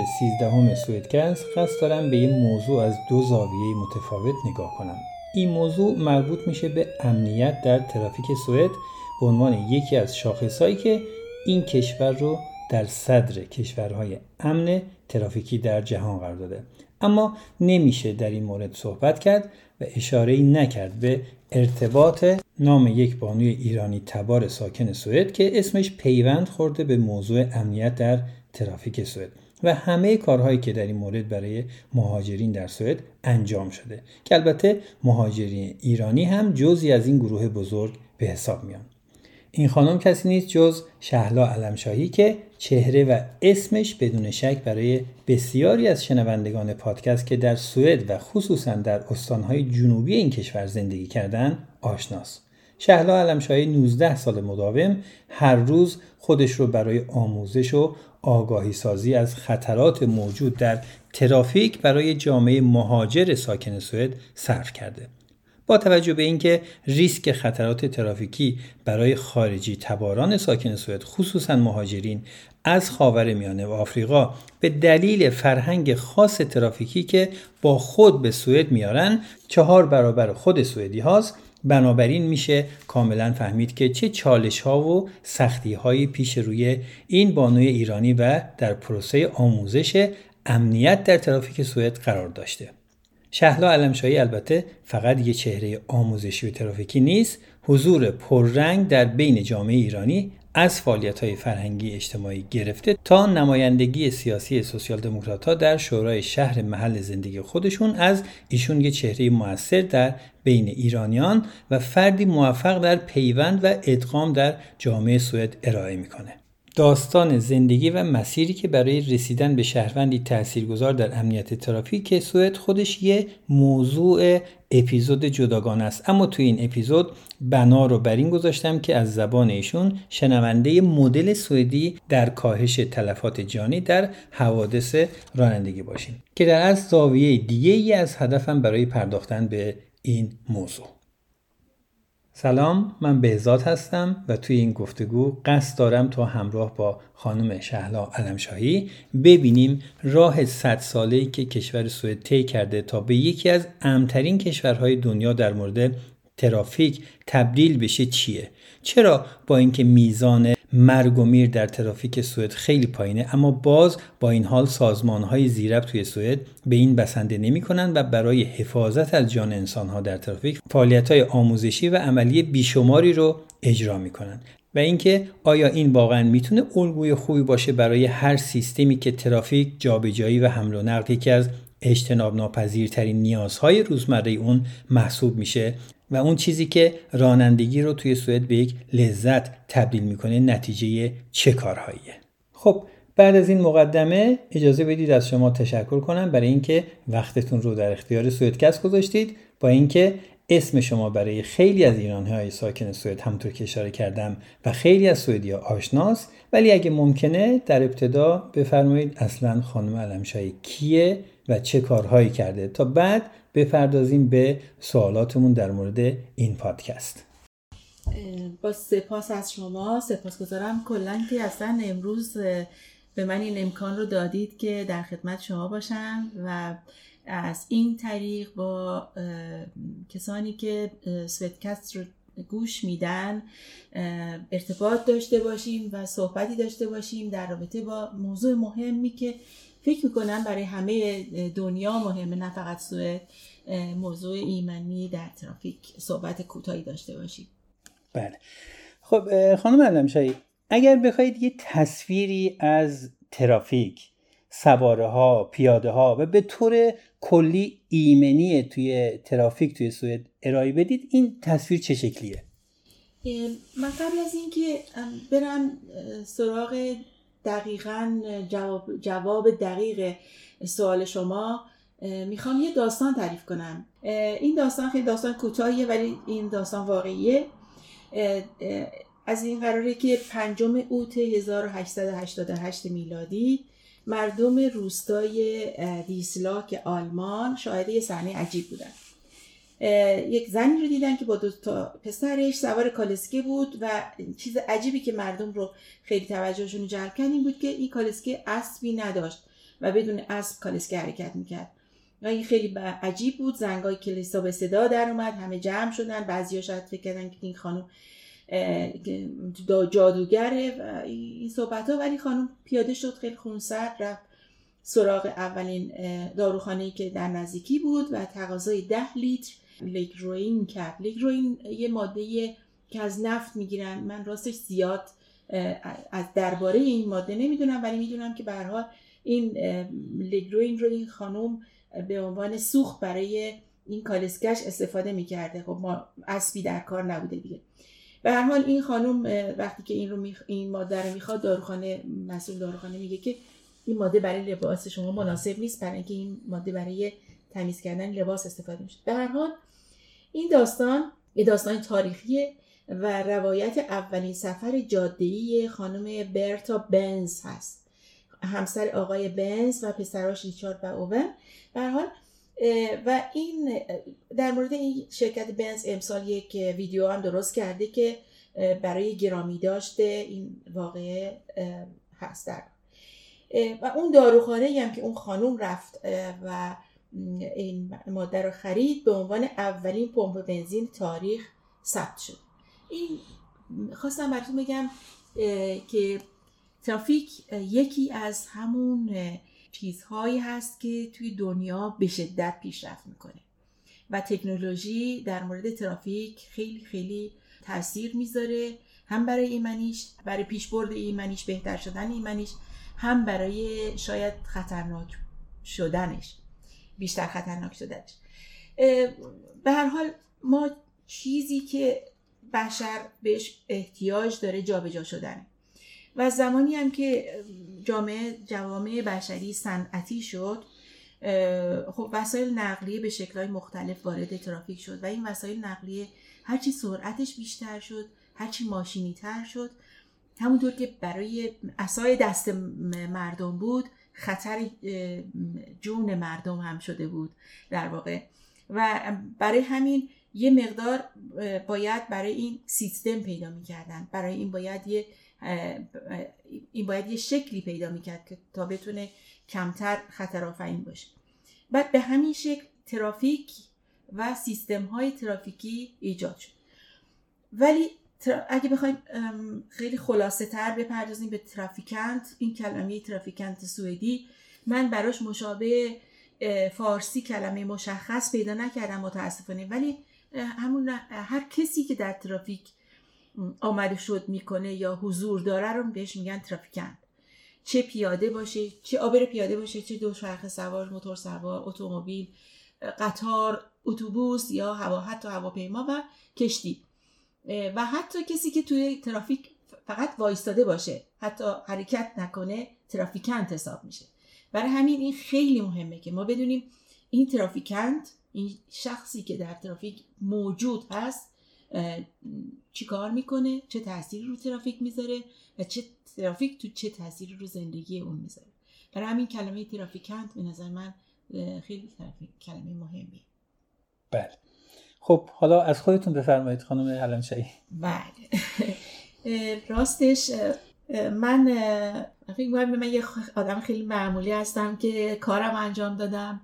اپیزود 13 همه سویدکست قصد دارم به این موضوع از دو زاویه متفاوت نگاه کنم. این موضوع مربوط میشه به امنیت در ترافیک سوئد به عنوان یکی از شاخصهایی که این کشور رو در صدر کشورهای امن ترافیکی در جهان قرار داده. اما نمیشه در این مورد صحبت کرد و اشاره نکرد به ارتباط نام یک بانوی ایرانی تبار ساکن سوئد که اسمش پیوند خورده به موضوع امنیت در ترافیک سوئد. و همه کارهایی که در این مورد برای مهاجرین در سوئد انجام شده که البته مهاجرین ایرانی هم جزی از این گروه بزرگ به حساب میان این خانم کسی نیست جز شهلا علمشاهی که چهره و اسمش بدون شک برای بسیاری از شنوندگان پادکست که در سوئد و خصوصا در استانهای جنوبی این کشور زندگی کردن آشناست. شهلا علمشاهی 19 سال مداوم هر روز خودش رو برای آموزش و آگاهی سازی از خطرات موجود در ترافیک برای جامعه مهاجر ساکن سوئد صرف کرده. با توجه به اینکه ریسک خطرات ترافیکی برای خارجی تباران ساکن سوئد خصوصا مهاجرین از خاور میانه و آفریقا به دلیل فرهنگ خاص ترافیکی که با خود به سوئد میارن چهار برابر خود سوئدی هاست بنابراین میشه کاملا فهمید که چه چالش ها و سختی هایی پیش روی این بانوی ایرانی و در پروسه آموزش امنیت در ترافیک سوئد قرار داشته. شهلا علمشاهی البته فقط یه چهره آموزشی و ترافیکی نیست حضور پررنگ در بین جامعه ایرانی از فعالیت های فرهنگی اجتماعی گرفته تا نمایندگی سیاسی سوسیال دموکرات ها در شورای شهر محل زندگی خودشون از ایشون یه چهره موثر در بین ایرانیان و فردی موفق در پیوند و ادغام در جامعه سوئد ارائه می‌کنه. داستان زندگی و مسیری که برای رسیدن به شهروندی تاثیرگذار در امنیت ترافیک سوئد خودش یه موضوع اپیزود جداگانه است. اما توی این اپیزود بنا رو بر این گذاشتم که از زبان ایشون شنونده مدل سوئدی در کاهش تلفات جانی در حوادث رانندگی باشیم که در از زاویه دیگه ای از هدفم برای پرداختن به این موضوع. سلام من بهزاد هستم و توی این گفتگو قصد دارم تا همراه با خانم شهلا علمشاهی ببینیم راه صد ساله‌ای که کشور سوئد طی کرده تا به یکی از امترین کشورهای دنیا در مورد ترافیک تبدیل بشه چیه؟ چرا با اینکه میزان مرگ و میر در ترافیک سوئد خیلی پایینه اما باز با این حال سازمان های زیرب توی سوئد به این بسنده نمی کنند و برای حفاظت از جان انسان ها در ترافیک فعالیت های آموزشی و عملی بیشماری رو اجرا می کنند و اینکه آیا این واقعا می‌تونه الگوی خوبی باشه برای هر سیستمی که ترافیک جابجایی و حمل و نقل یکی از اجتناب ناپذیرترین نیازهای روزمره اون محسوب میشه و اون چیزی که رانندگی رو توی سوئد به یک لذت تبدیل می‌کنه نتیجه چه کارهاییه. خب بعد از این مقدمه اجازه بدید از شما تشکر کنم برای اینکه وقتتون رو در اختیار سوئدکست گذاشتید با اینکه اسم شما برای خیلی از ایرانی های ساکن سوئد همونطور که اشاره کردم و خیلی از سوئدی ها آشناست ولی اگه ممکنه در ابتدا بفرمایید اصلا خانم علمشاهی کیه و چه کارهایی کرده تا بعد بپردازیم به سوالاتمون در مورد این پادکست. با سپاس از شما. سپاس گذارم کلا که اصلا امروز به من این امکان رو دادید که در خدمت شما باشم و از این طریق با کسانی که سویتکست رو گوش میدن ارتباط داشته باشیم و صحبتی داشته باشیم در رابطه با موضوع مهمی که فکر می‌کنم برای همه دنیا مهمه نه فقط سوئد. موضوع ایمنی در ترافیک صحبت کوتاهی داشته باشیم. بله. خب خانم علمشاهی اگر بخواید یه تصویری از ترافیک سواره ها پیاده ها و به طور کلی ایمنی توی ترافیک توی سوئد ارائه بدید این تصویر چه شکلیه؟ من قبل از اینکه برم سراغ دقیقا جواب, جواب دقیق سوال شما می‌خوام یه داستان تعریف کنم. این داستان خیلی داستان کوتاهیه ولی این داستان واقعیه. از این قراره که پنجم اوت 1888 میلادی مردم روستای دیسلاک آلمان شاهد یه صحنه عجیب بودن. یک زنی رو دیدن که با دو تا پسرش سوار کالسکه بود و چیز عجیبی که مردم رو خیلی توجهشون جلب کرد این بود که این کالسکه اسبی نداشت و بدون اسب کالسکه حرکت می‌کرد. این خیلی عجیب بود. زنگای کلیسا به صدا در اومد. همه جمع شدن. بعضیا شاید فکر کردن که این خانم جادوگره و این صحبت ها ولی خانم پیاده شد. خیلی خونسرد رفت سراغ اولین داروخانه که در نزدیکی بود و تقاضای ده لیتر. لیگروین کرد. لیگروین یه ماده که از نفت می‌گیرن. من راستش زیاد از درباره این ماده نمی‌دونم. ولی می‌دونم که حال این لیگروین رو این خانم به عنوان سوخت برای این کالسکش استفاده می‌کرده. خب ما اسبی در کار نبوده دیگه. به هر حال این خانم وقتی که این رو این ماده رو می‌خواد داروخانه مسئول داروخانه میگه که این ماده برای لباس شما مناسب نیست. برای اینکه این ماده برای تمیز کردن لباس استفاده میشه. به هر حال این داستان یه داستان تاریخیه و روایت اولین سفر جاده‌ای خانم برتا بنز هست. همسر آقای بنز و پسراش ریچارد و اوون. به حال و این در مورد این شرکت بنز امسال یک ویدیو هم درست کرده که برای گرامی داشته. این واقعه هست در. و اون داروخانه هم که اون خانوم رفت و این ماده رو خرید به عنوان اولین پمپ بنزین تاریخ ثبت شد. این خواستم براتون بگم که ترافیک یکی از همون چیزهایی هست که توی دنیا به شدت پیشرفت می‌کنه و تکنولوژی در مورد ترافیک خیلی خیلی تاثیر می‌ذاره هم برای ایمنیش برای پیشبرد ایمنیش بهتر شدن ایمنیش هم برای شاید خطرناک شدنش بیشتر خطرناک شدنش. به هر حال ما چیزی که بشر بهش احتیاج داره جابجا جا شدنه. و زمانی هم که جامعه جوامع بشری صنعتی شد خب وسایل نقلیه به شکلهای مختلف وارد ترافیک شد و این وسایل نقلیه هرچی سرعتش بیشتر شد هرچی ماشینی تر شد. همونطور که برای اسای دست مردم بود خطر جون مردم هم شده بود در واقع. و برای همین یه مقدار باید برای این سیستم پیدا می‌کردن. برای این باید یه این باید یه شکلی پیدا می‌کرد که تا بتونه کمتر خطر آفرین باشه. بعد به همین شکل ترافیک و سیستم های ترافیکی ایجاد شد. ولی اگه بخوایم خیلی خلاصه تر بپردازیم به trafikant این کلمه trafikant سوئدی من براش مشابه فارسی کلمه مشخص پیدا نکردم متاسفانه. ولی همون هر کسی که در ترافیک آمد و شد می‌کنه یا حضور داره رو بهش میگن trafikant. چه پیاده باشه چه عابر پیاده باشه چه دوچرخه سوار موتور سوار اتومبیل قطار اتوبوس یا هوا حتی هواپیما و کشتی. و حتی کسی که توی ترافیک فقط وایستاده باشه حتی حرکت نکنه ترافیکانت حساب میشه. برای همین این خیلی مهمه که ما بدونیم این ترافیکانت این شخصی که در ترافیک موجود هست چی کار می‌کنه؟ چه تاثیری رو ترافیک می‌ذاره؟ و چه ترافیک تو چه تاثیری رو زندگی اون می‌ذاره؟ برای همین کلمه ترافیکانت به نظر من خیلی کلمه مهمی بله. خب حالا از خودتون بفرمایید خانم علمشایی بله. راستش من فکر می‌کنم من یه آدم خیلی معمولی هستم که کارم انجام دادم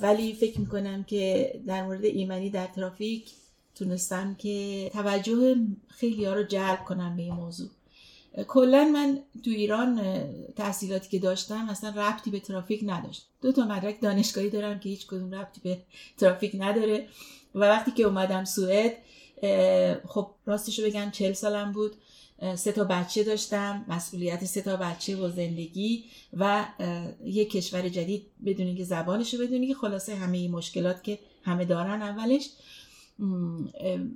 ولی فکر می‌کنم که در مورد ایمنی در ترافیک تونستم که توجه خیلی ها رو جلب کنم به این موضوع. کلا من تو ایران تحصیلاتی که داشتم اصلا ربطی به ترافیک نداشت. دو تا مدرک دانشگاهی دارم که هیچ کدوم ربطی به ترافیک نداره. و وقتی که اومدم سوئد خب راستش رو بگم چل سالم بود. سه تا بچه داشتم مسئولیت سه تا بچه و زندگی و یک کشور جدید بدونی که زبانش رو بدونی که خلاصه همه این مشکلات که همه دارن اولش.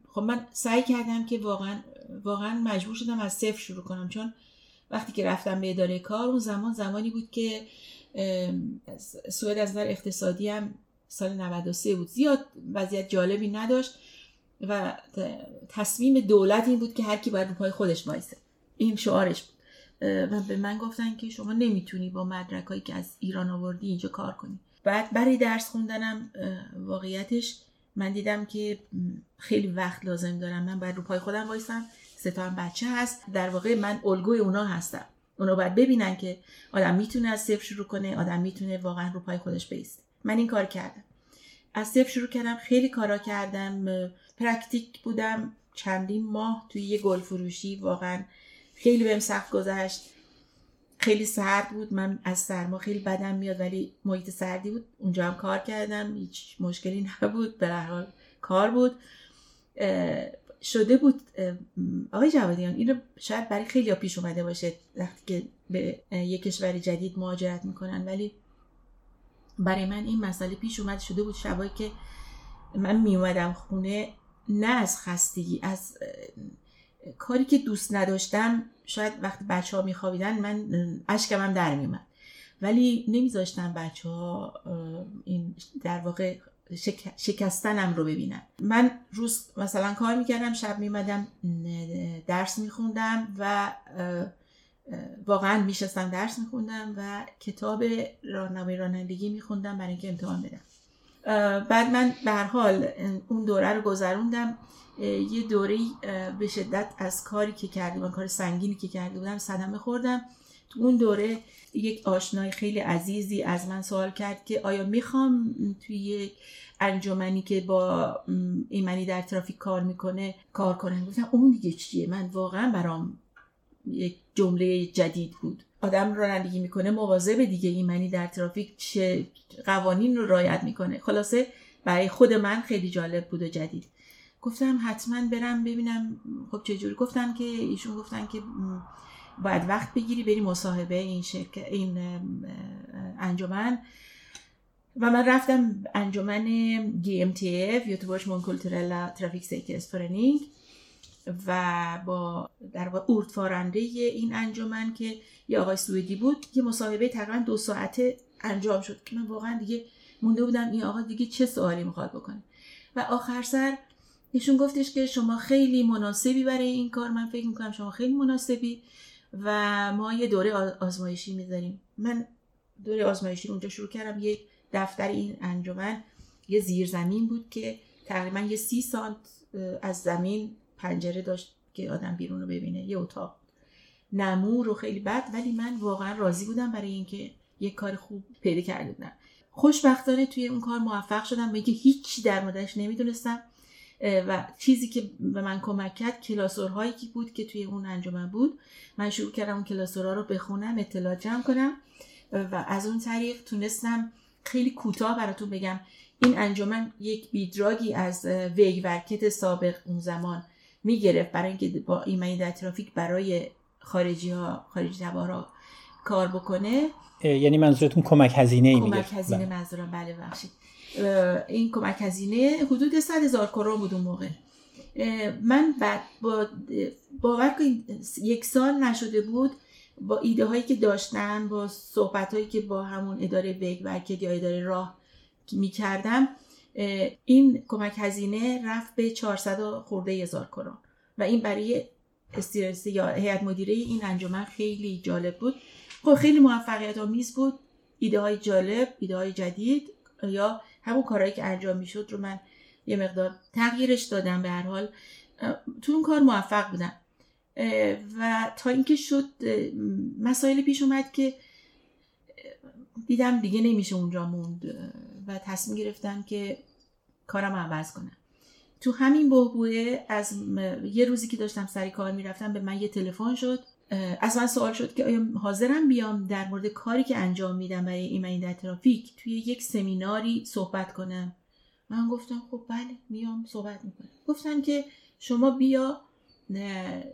خب من سعی کردم که واقعا واقعا مجبور شدم از صفر شروع کنم. چون وقتی که رفتم به اداره کار اون زمان زمانی بود که سوئد از نظر اقتصادی هم سال 93 بود. زیاد وضعیت جالبی نداشت و تصمیم دولت این بود که هر کی باید پای خودش وایسه. این شعارش بود. و به من گفتن که شما نمی‌تونی با مدرک هایی که از ایران آوردی اینجا کار کنی. بعد برای درس خوندنم واقعیتش من دیدم که خیلی وقت لازم دارم. من باید رو پای خودم وایسم. سه تا بچه هست. در واقع من الگوی اونا هستم. اونو باید ببینن که آدم می‌تونه از صفر شروع کنه. آدم می‌تونه واقعا رو پای خودش بیسته. من این کار کردم. از صفر شروع کردم. خیلی کارا کردم. praktik بودم. چندین ماه توی یه گل فروشی واقعا خیلی بهم سخت گذشت. خیلی سرد بود. من از سرما خیلی بدم میاد ولی محیط سردی بود. اونجا هم کار کردم. هیچ مشکلی نبود. به حال کار بود. شده بود. آقای جوادیان این شاید برای خیلی پیش اومده باشه وقتی که به یک کشور جدید مهاجرت می‌کنن. ولی برای من این مسئله پیش اومده شده بود شبایی که من میومدم خونه نه از خستگی از کاری که دوست نداشتم شاید وقتی بچه ها میخوابیدن من اشکم هم در میومد ولی نمیذاشتم بچه ها این در واقع شکستنم رو ببینن. من روز مثلا کار می‌کردم شب میمدم درس میخوندم و واقعا میشستم درس میخوندم و کتاب راهنمای رانندگی میخوندم برای اینکه امتحان بدم. بعد من به حال اون دوره رو گذروندم. یه دوره به شدت از کاری که کرده بودم کار سنگینی که کرده بودم صدمه خوردم. تو اون دوره یک آشنای خیلی عزیزی از من سوال کرد که آیا می‌خوام توی یک انجمنی که با ایمنی در ترافیک کار می‌کنه کار کنم؟ گفتم اون دیگه چیه؟ من واقعا برام یک جمله جدید بود. آدم رانندگی می‌کنه مواظب دیگه ایمنی در ترافیک چه قوانین رو رعایت می‌کنه. خلاصه برای خود من خیلی جالب بود و جدید. گفتم حتما برم ببینم خب چجوری گفتم که ایشون گفتن که باید وقت بگیری بری مصاحبه این شرکت این انجمن. و من رفتم انجمن GMTF Göteborgs mångkulturella trafiksäkerhetsförening و با در واقع این انجمن که یه آقای سوئدی بود یه مصاحبه تقریبا دو ساعته انجام شد که من واقعا دیگه مونده بودم این آقا دیگه چه سوالی می‌خواد بکنه. و آخر سر ایشون گفتش که شما خیلی مناسبی برای این کار من فکر می‌کنم شما خیلی مناسبی و ما یه دوره آزمایشی می‌ذاریم. من دوره آزمایشی اونجا شروع کردم یک دفتر این انجمن یه زیرزمین بود که تقریبا یه سی سانت از زمین پنجره داشت که آدم بیرون رو ببینه یه اتاق. نمور و خیلی بد ولی من واقعا راضی بودم برای اینکه یه کار خوب پیدا کرده بودم. خوشبختانه توی اون کار موفق شدم به اینکه هیچی در موردش نمی‌دونستم و چیزی که به من کمک کرد کلاسورهایی که بود که توی اون انجمن بود. من شروع کردم اون کلاسورها رو بخونم اطلاع جمع کنم و از اون طریق تونستم خیلی کوتاه براتون بگم. این انجمن یک بیدراگی از ویگ ورکت سابق اون زمان می‌گرفت برای اینکه با ایمنی در ترافیک برای خارجی ها خارجی تبارا کار بکنه. یعنی منظورتون کمک هزینه ای کمک هزینه بله. منظورم بله بخشید این کمک هزینه حدود 100 هزار کرون بود اون موقع. من بعد با باور کنید یک سال نشده بود با ایده هایی که داشتن با صحبت هایی که با همون اداره ویگ ورکت یا اداره راه می کردم این کمک هزینه رفت به 400 خورده هزار کرون. و این برای استیرسی یا هیئت مدیره این انجمن خیلی جالب بود. خب خیلی موفقیت آمیز بود. ایده های جالب ایده های جدید یا همون کارهایی که انجام می‌شد رو من یه مقدار تغییرش دادم به هر حال. تو اون کار موفق بودم. و تا اینکه شد مسائل پیش اومد که دیدم دیگه نمیشه اونجا موند. و تصمیم گرفتم که کارم عوض کنم. تو همین بهبوده از یه روزی که داشتم سری کار می‌رفتم به من یه تلفن شد از من سوال شد که آیا حاضرم بیام در مورد کاری که انجام میدم برای ایمنی در ترافیک توی یک سمیناری صحبت کنم؟ من گفتم خب بله میام صحبت می‌کنم. گفتن که شما بیا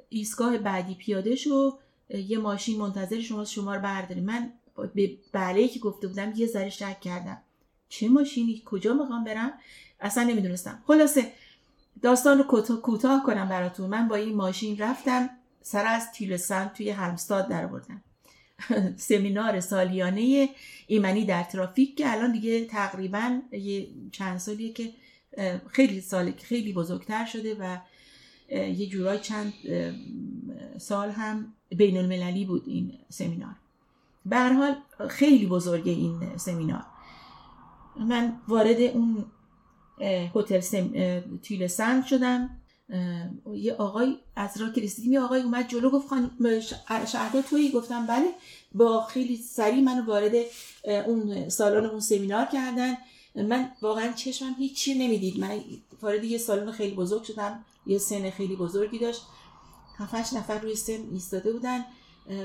ایستگاه بعدی پیاده شو یه ماشین منتظر شما شما رو برداری من به بله که گفته بودم یه ذره شک کردم. چه ماشینی؟ کجا می‌خوام برم؟ اصلا نمی‌دونستم. خلاصه داستان رو کوتاه کنم براتون. من با این ماشین رفتم سر از تیلسان توی همستاد در بردم سمینار سالیانه ایمنی در ترافیک که الان دیگه تقریبا یه چند سالیه که خیلی سال خیلی بزرگتر شده و یه جورای چند سال هم بین المللی بود این سمینار. به حال خیلی بزرگه این سمینار. من وارد اون هتل. تیل سند شدم. یه آقای از راه که یه آقای اومد جلو گفت خان شهدا تویی؟ گفتم بله. با خیلی سریع منو وارد اون سالن اون سمینار کردن. من واقعا چشمم هیچی نمی‌دید. من وارد یه سالن خیلی بزرگ شدم. یه سن خیلی بزرگی داشت. هفتش نفر روی سن ایستاده بودن.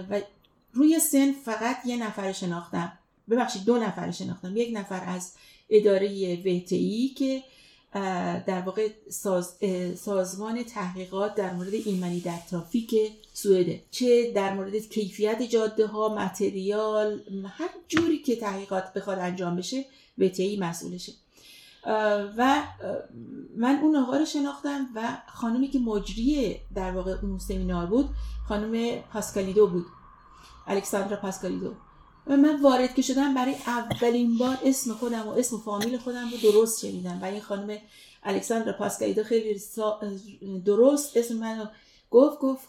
و روی سن فقط یه نفر شناختم. ببخشید دو نفر شناختم. یک نفر از اداره وتئی که در واقع ساز، سازمان تحقیقات در مورد ایمنی در ترافیک سوئده چه در مورد کیفیت جاده ها متریال هر جوری که تحقیقات بخواد انجام بشه وتئی مسئولشه و من اون آقا رو شناختم و خانمی که مجری در واقع اون سمینار بود خانم پاسکالیدو بود. الکساندرا پاسکالیدو. و من وارد که شدم برای اولین بار اسم خودم و اسم فامیل خودم رو درست شنیدم. و این خانم الکساندرا پاسکالیدو خیلی درست اسم منو گفت گفت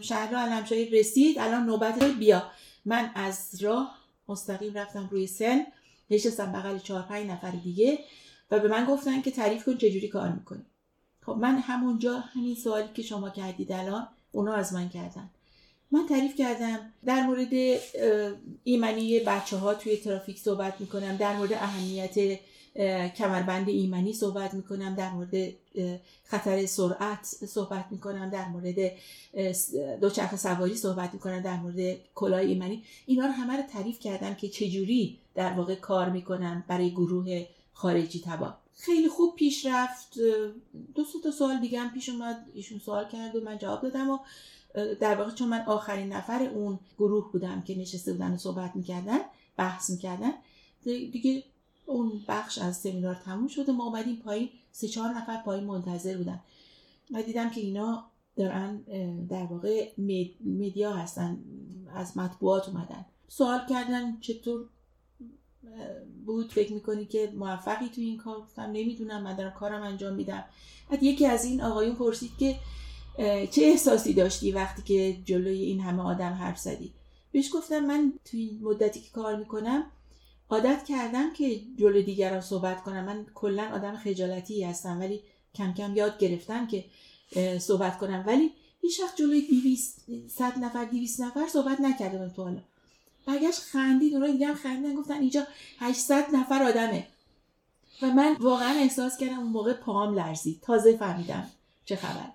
شهر علمشاهی رسید الان نوبت بیا. من از راه مستقیم رفتم روی سن نشستم بغل چهار پنج نفر دیگه و به من گفتن که تعریف کن چجوری کار می‌کنی. خب من همونجا همین سوالی که شما کردید الان اونا از من کردن. من تعریف کردم در مورد ایمنی بچه ها توی ترافیک صحبت می‌کنم در مورد اهمیت کمربند ایمنی صحبت می‌کنم در مورد خطر سرعت صحبت می‌کنم در مورد دوچرخه سواری صحبت می‌کنم در مورد کلاه ایمنی. اینا رو همه رو تعریف کردم که چجوری در واقع کار می‌کنم برای گروه خارجی تبا خیلی خوب پیش رفت دو تا سوال دیگه هم پیش اومد ایشون سوال کرد و من جواب دادم و در واقع چون من آخرین نفر اون گروه بودم که نشسته بودن و صحبت می‌کردن بحث می‌کردن دیگه اون بخش از سمینار تموم شده ما اومدیم پایین. سه چهار نفر پایین منتظر بودن. و دیدم که اینا دارن در واقع مدیا هستن از مطبوعات اومدن. سوال کردن چطور بود؟ فکر می‌کنی که موفقی تو این کار؟ گفتم نمی‌دونم من دارم کارم انجام میدم. بعد یکی از این آقایون پرسید که چه احساسی داشتی وقتی که جلوی این همه آدم حرف زدی؟ بهش گفتم من تو این مدتی که کار می‌کنم عادت کردم که جلوی دیگران صحبت کنم. من کلا آدم خجالتی هستم ولی کم کم یاد گرفتم که صحبت کنم. ولی هیچ وقت جلوی 200 صد نفر 200 نفر صحبت نکردم تو حالا. برگشت خندید اونها دیگه خندیدن گفتن اینجا 800 نفر آدمه. و من واقعا احساس کردم اون موقع پاهم لرزید. تازه فهمیدم چه خبر.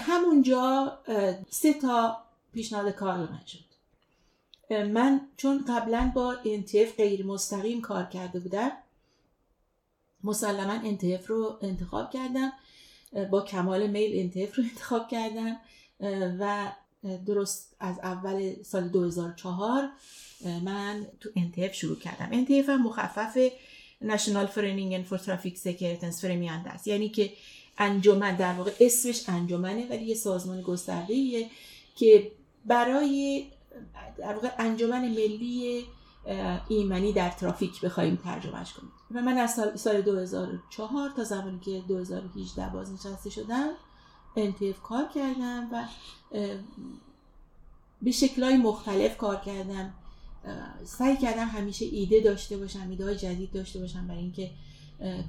همونجا سه تا پیشنهاد کار من شد. من چون قبلا با انتف غیر مستقیم کار کرده بودم مسلما انتف رو انتخاب کردم با کمال میل انتف رو انتخاب کردم و درست از اول سال 2004 من تو NTF شروع کردم. NTF هم مخفف Nationalföreningen för trafiksäkerhetens främjande است. یعنی که انجمن در واقع اسمش انجمنه ولی یه سازمان گسترده که برای در واقع انجمن ملی ایمنی در ترافیک بخوایم ترجمهش کنیم. و من از سال, سال 2004 تا زمانی که 2018 بازنشسته شدم انتف کار کردم و به شکلهای مختلف کار کردم. سعی کردم همیشه ایده داشته باشم ایده های جدید داشته باشم برای اینکه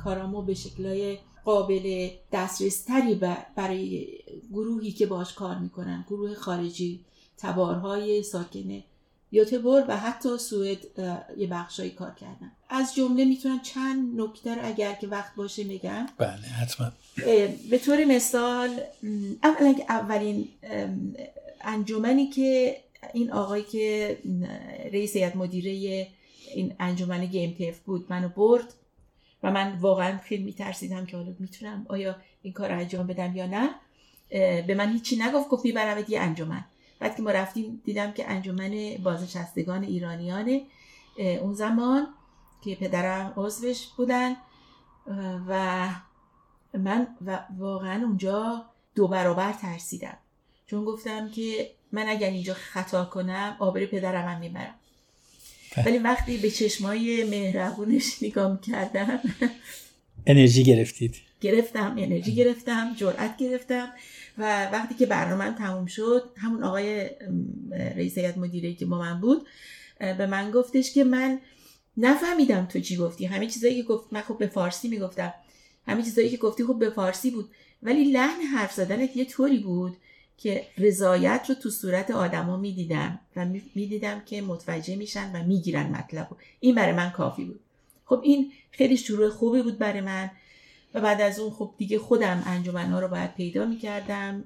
کارامو به شکلهای قابل دسترس تری برای گروهی که باش کار می‌کنن گروه خارجی تبارهای ساکن یوتبور و حتی سوئد یه بخشایی کار کردن. از جمله می‌تونم چند نکته رو اگر که وقت باشه میگم بله حتما. به طور مثال اولا اولین انجمنی که این آقایی که رئیس هیئت مدیره این انجمن گیم بود منو برد. و من واقعا خیلی میترسیدم که حالا می‌تونم آیا این کار انجام بدم یا نه. به من هیچی نگفت گفت می‌برم یه انجمن. بعد که ما رفتیم دیدم که انجمن بازنشستگان ایرانیان اون زمان که پدرم عضوش بودن. و من و واقعا اونجا دو برابر ترسیدم. چون گفتم که من اگر اینجا خطا کنم آبر پدرم هم می‌برم. ولی وقتی به چشمای مهربونش نگاه کردم انرژی گرفتید. گرفتم انرژی گرفتم جرأت گرفتم و وقتی که برنامه تموم شد همون آقای رئیس هیئت مدیره که با من بود به من گفتش که من نفهمیدم تو چی گفتی. همه چیزایی که گفت من خب به فارسی می‌گفتم. همه چیزایی که گفتی خب به فارسی بود. ولی لحن حرف زدنت یه طوری بود که رضایت رو تو صورت آدما می‌دیدم و می‌دیدم که متوجه میشن و می‌گیرن مطلب این برای من کافی بود. خب این خیلی شروع خوبی بود برای من و بعد از اون خب دیگه خودم انجمنها رو باید پیدا می‌کردم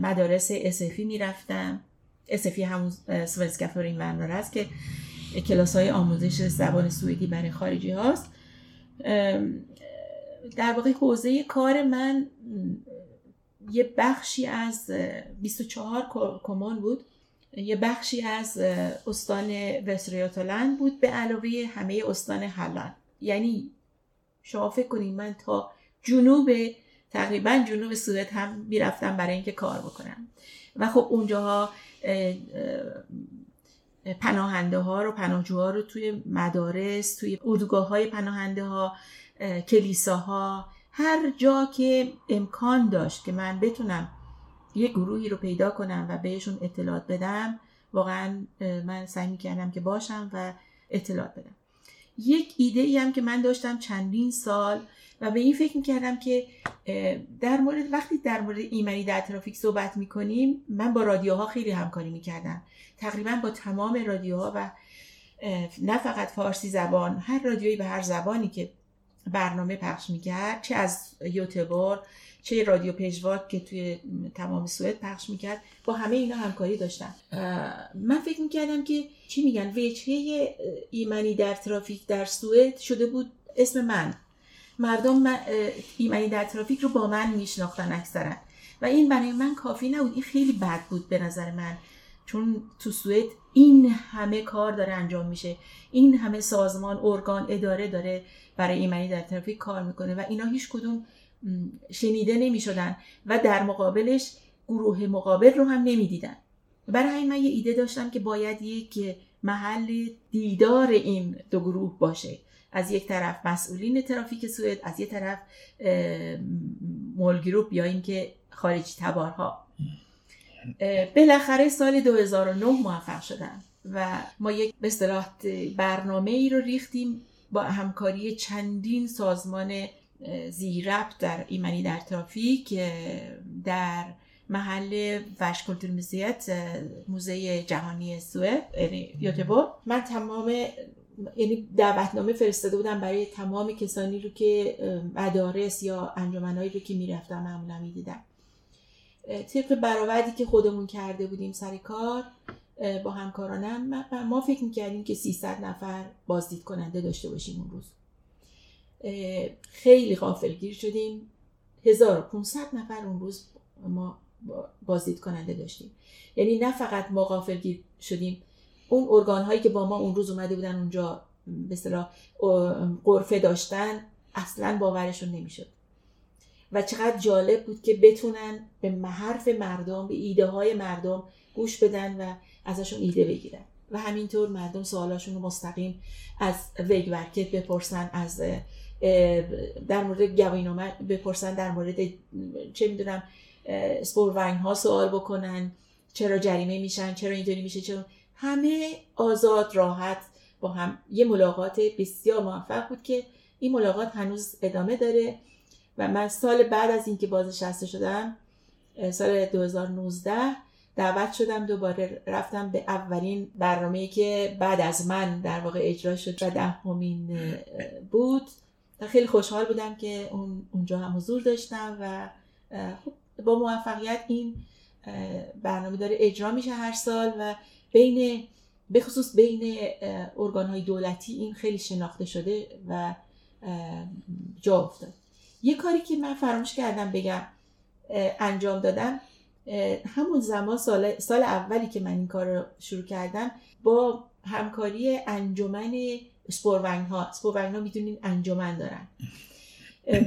مدارس اسفی می‌رفتم اسفی همون سوئسکا این من هست که کلاس های آموزش زبان سوئدی برای خارجی هاست. در واقع حوزه کار من یه بخشی از 24 کمان بود. یه بخشی از استان وستریاتلند بود به علاوه همه استان هلند. یعنی شما فکر کنید من تا جنوب تقریبا جنوب سوئد هم می‌رفتم برای اینکه کار بکنم. و خب اونجاها پناهنده ها رو پناهجوها رو توی مدارس توی اردوگاه های پناهنده ها کلیساها هر جا که امکان داشت که من بتونم یه گروهی رو پیدا کنم و بهشون اطلاعات بدم واقعا من سعی می‌کردم که باشم و اطلاعات بدم. یک ایده ای هم که من داشتم چندین سال و به این فکر می‌کردم که در مورد وقتی در مورد ایمنی در ترافیک صحبت می‌کنیم من با رادیوها خیلی همکاری می‌کردم. تقریبا با تمام رادیوها و نه فقط فارسی زبان هر رادیویی به هر زبانی که برنامه پخش می‌کرد چه از یوتبور چه رادیو پژواک که توی تمام سوئد پخش می‌کرد با همه اینا همکاری داشتم من فکر می‌کردم که چی میگن وجهه ایمنی در ترافیک در سوئد شده بود اسم من. مردم من ایمنی در ترافیک رو با من میشناختن اکثرا. و این برای من کافی نبود. این خیلی بد بود به نظر من. چون تو سوئد این همه کار داره انجام میشه. این همه سازمان ارگان اداره داره برای ایمنی در ترافیک کار می‌کنه و اینا هیچ کدوم شنیده نمی‌شدن و در مقابلش گروه مقابل رو هم نمی‌دیدن. برای همین من یه ایده داشتم که باید یک محل دیدار این دو گروه باشه. از یک طرف مسئولین ترافیک سوئد از یک طرف مولگروپ یا اینکه خارجی تبارها. بالاخره سال 2009 موفق شدن و ما یک به اصطلاح برنامه ای رو ریختیم با همکاری چندین سازمان زیربط در ایمنی در ترافیک در محل وش کلتور موزه جهانی سوئد یعنی یوتبو من تمام یعنی دعوتنامه فرستاده بودم برای تمام کسانی رو که مدارس یا انجمنهایی رو که می‌رفتم معمولا می‌دیدم. طبق برآوردی که خودمون کرده بودیم سر کار با همکارانم ما فکر می‌کردیم که 300 نفر بازدید کننده داشته باشیم اون روز. خیلی غافلگیر شدیم. 1500 نفر اون روز ما بازدید کننده داشتیم. یعنی نه فقط ما غافلگیر شدیم اون ارگان هایی که با ما اون روز اومده بودن اونجا به اصطلاح قرفه داشتن اصلا باورشون نمی‌شد. و چقدر جالب بود که بتونن به محرف مردم به ایده های مردم گوش بدن و ازشون ایده بگیرن. و همینطور مردم سوالاشون رو مستقیم از ویگ بپرسن از در مورد گواهینامه بپرسن در مورد چه می‌دونم سپورونگ ها سوال بکنن چرا جریمه میشن چرا اینطوری میشه چرا همه آزاد راحت با هم. یه ملاقات بسیار موفق بود که این ملاقات هنوز ادامه داره. من سال بعد از اینکه بازنشسته شدم سال 2019 دعوت شدم دوباره رفتم به اولین برنامه که بعد از من در واقع اجرا شد و دهمین بود. خیلی خوشحال بودم که اون اونجا هم حضور داشتم و با موفقیت این برنامه داره اجرا میشه هر سال و بین به خصوص بین ارگان های دولتی این خیلی شناخته شده و جا افتاد. یه کاری که من فراموش کردم بگم انجام دادم همون زمان سال, سال اولی که من این کار رو شروع کردم با همکاری انجمن سپورونگ ها سپورونگ ها می‌دونین انجمن دارن.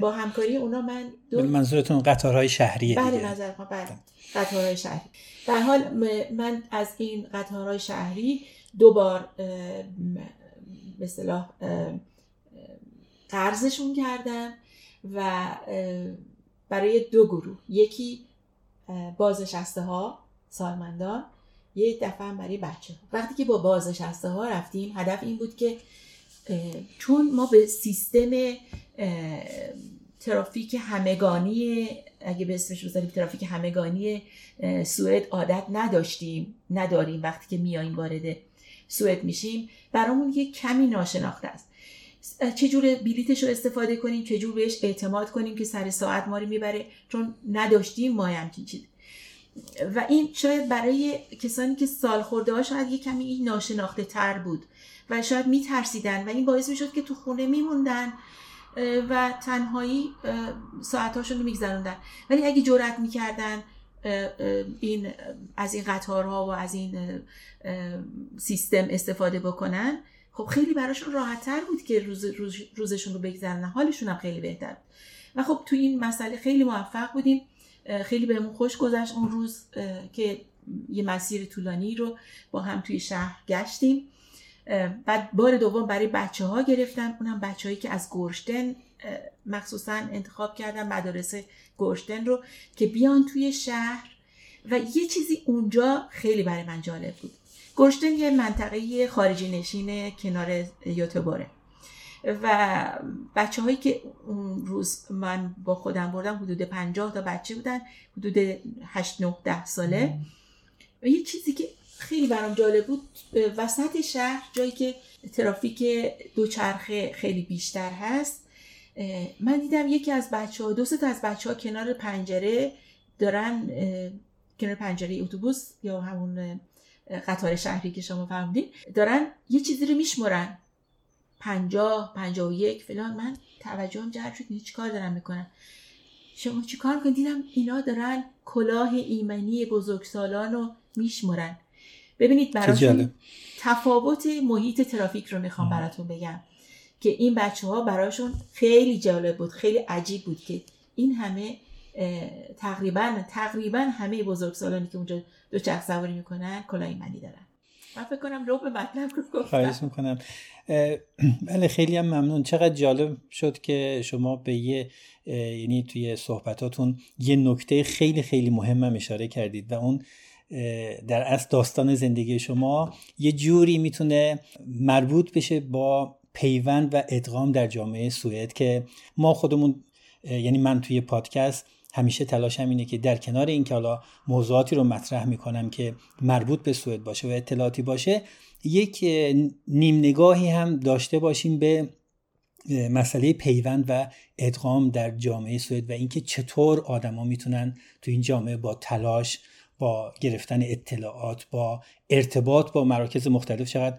با همکاری اونا من دو منظورتون قطارهای شهریه بله نظر بله قطارهای شهری. در حال من از این قطارهای شهری دو بار به قرضشون کردم. و برای دو گروه. یکی بازنشسته ها سالمندان یه دفعه برای بچه ها. وقتی که با بازنشسته ها رفتیم هدف این بود که چون ما به سیستم ترافیک همگانی اگه به اسمش بذاریم ترافیک همگانی سوئد عادت نداشتیم نداریم وقتی که میاییم وارد سوئد میشیم. برامون یه کمی ناشناخته است. چجور بلیتش رو استفاده کنیم چجور بهش اعتماد کنیم که سر ساعت ما رو می‌بره چون نداشتیم ما همچین چیز و این شاید برای کسانی که سال خورده ها شاید یه کمی این ناشناخته تر بود و شاید میترسیدن و این باعث می‌شد که تو خونه میموندن و تنهایی ساعتهاشون رو میگذروندن. ولی اگه جرأت می‌کردن این از این قطارها و از این سیستم استفاده بکنن خب خیلی براشون راحتتر بود که روز روزشون رو بگذرونن. حالشون هم خیلی بهتر و خب تو این مسئله خیلی موفق بودیم. خیلی بهمون خوش گذشت اون روز که یه مسیر طولانی رو با هم توی شهر گشتیم. بعد بار دوم برای بچه ها گرفتم. اونم بچه هایی که از گرشتن مخصوصا انتخاب کردم مدارس گرشتن رو که بیان توی شهر. و یه چیزی اونجا خیلی برای من جالب بود. گرشتن یه منطقه خارجی نشین کنار یوتوباره. و بچه هایی که اون روز من با خودم بردم حدود پنجاه تا بچه بودن حدود هشت نه ده ساله. و یه چیزی که خیلی برام جالب بود وسط شهر جایی که ترافیک دوچرخه خیلی بیشتر هست من دیدم یکی از بچه ها دو تا از بچه ها کنار پنجره دارن کنار پنجره اتوبوس یا همون قطار شهری که شما فهمیدین دارن یه چیزی رو میشمرن. پنجاه پنجاه و یک فلان. من توجهم جلب شد چی کار دارن می‌کنن؟ شما چی کار می‌کنن دیدم اینا دارن کلاه ایمنی بزرگسالان رو میشمرن. ببینید براشون تفاوت محیط ترافیک رو می‌خوام براتون بگم. که این بچه ها براشون خیلی جالب بود خیلی عجیب بود که این همه تقریبا تقریبا همه بزرگسالانی که اونجا دو چرخ سواری می‌کنن کلاه ایمنی دارن. من فکر کنم رو به مطلب رو گفتم. خواهش می‌کنم. بله خیلی هم ممنون. چقدر جالب شد که شما به یه یعنی توی صحبتاتون یه نکته خیلی خیلی مهم هم اشاره کردید و اون در اصل داستان زندگی شما یه جوری می‌تونه مربوط بشه با پیوند و ادغام در جامعه سوئد که ما خودمون یعنی من توی پادکست همیشه تلاشم اینه که در کنار اینکه حالا موضوعاتی رو مطرح می‌کنم که مربوط به سوئد باشه و اطلاعاتی باشه یک نیم نگاهی هم داشته باشیم به مسئله پیوند و ادغام در جامعه سوئد و اینکه چطور آدما می‌تونن تو این جامعه با تلاش با گرفتن اطلاعات با ارتباط با مراکز مختلف چقدر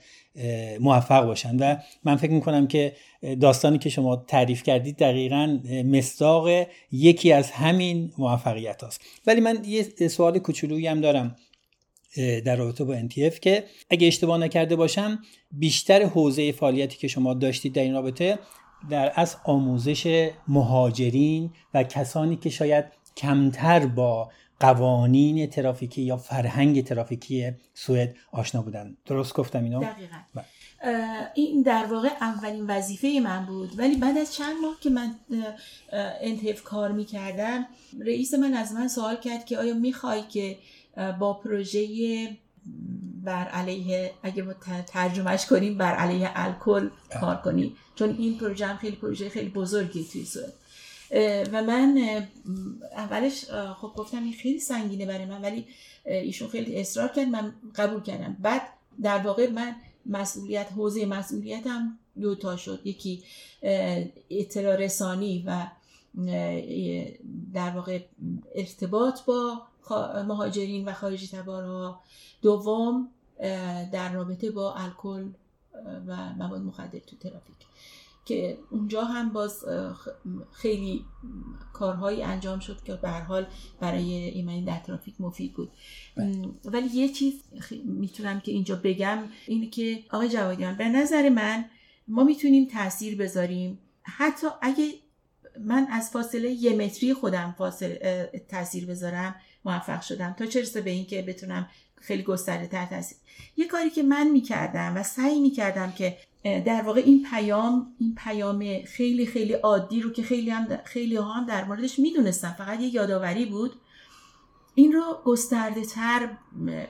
موفق باشن. و من فکر می‌کنم که داستانی که شما تعریف کردید دقیقا مصداق یکی از همین موفقیت هاست. ولی من یه سوال کوچولویی هم دارم در رابطه با NTF که اگه اشتباه نکرده باشم بیشتر حوزه فعالیتی که شما داشتید در این رابطه در از آموزش مهاجرین و کسانی که شاید کمتر با قوانین ترافیکی یا فرهنگ ترافیکی سوئد آشنا بودن. درست گفتم اینو؟ دقیقا. بله. این در واقع اولین وظیفه من بود. ولی بعد از چند ماه که من انتف کار می‌کردم رئیس من از من سوال کرد که آیا می‌خوای که با پروژه بر علیه اگه ما ترجمهش کنیم بر علیه الکل کار کنی؟ چون این پروژه هم خیلی پروژه خیلی بزرگی توی سوئد. و من اولش خب گفتم این خیلی سنگینه برای من ولی ایشون خیلی اصرار کرد من قبول کردم. بعد در واقع من مسئولیت حوزه مسئولیتم دو تا شد. یکی اطلاع رسانی و در واقع ارتباط با مهاجرین و خارجی تبارها. دوم در رابطه با الکل و مواد مخدر تو ترافیک. که اونجا هم باز خیلی کارهایی انجام شد که به حال برای ایمنی در ترافیک مفید بود. بله. ولی یه چیز می‌تونم که اینجا بگم اینه که آقای جوادیان به نظر من ما می‌تونیم تاثیر بذاریم. حتی اگه من از فاصله یه متری خودم فاصله تاثیر بذارم موفق شدم. تا چه به اینکه بتونم خیلی گسترده تر تاثیر یه کاری که من می‌کردم و سعی می‌کردم که در واقع این پیام این پیام خیلی خیلی عادی رو که خیلی هم خیلی ها هم در موردش می‌دونستم فقط یه یادآوری بود. این رو گسترده تر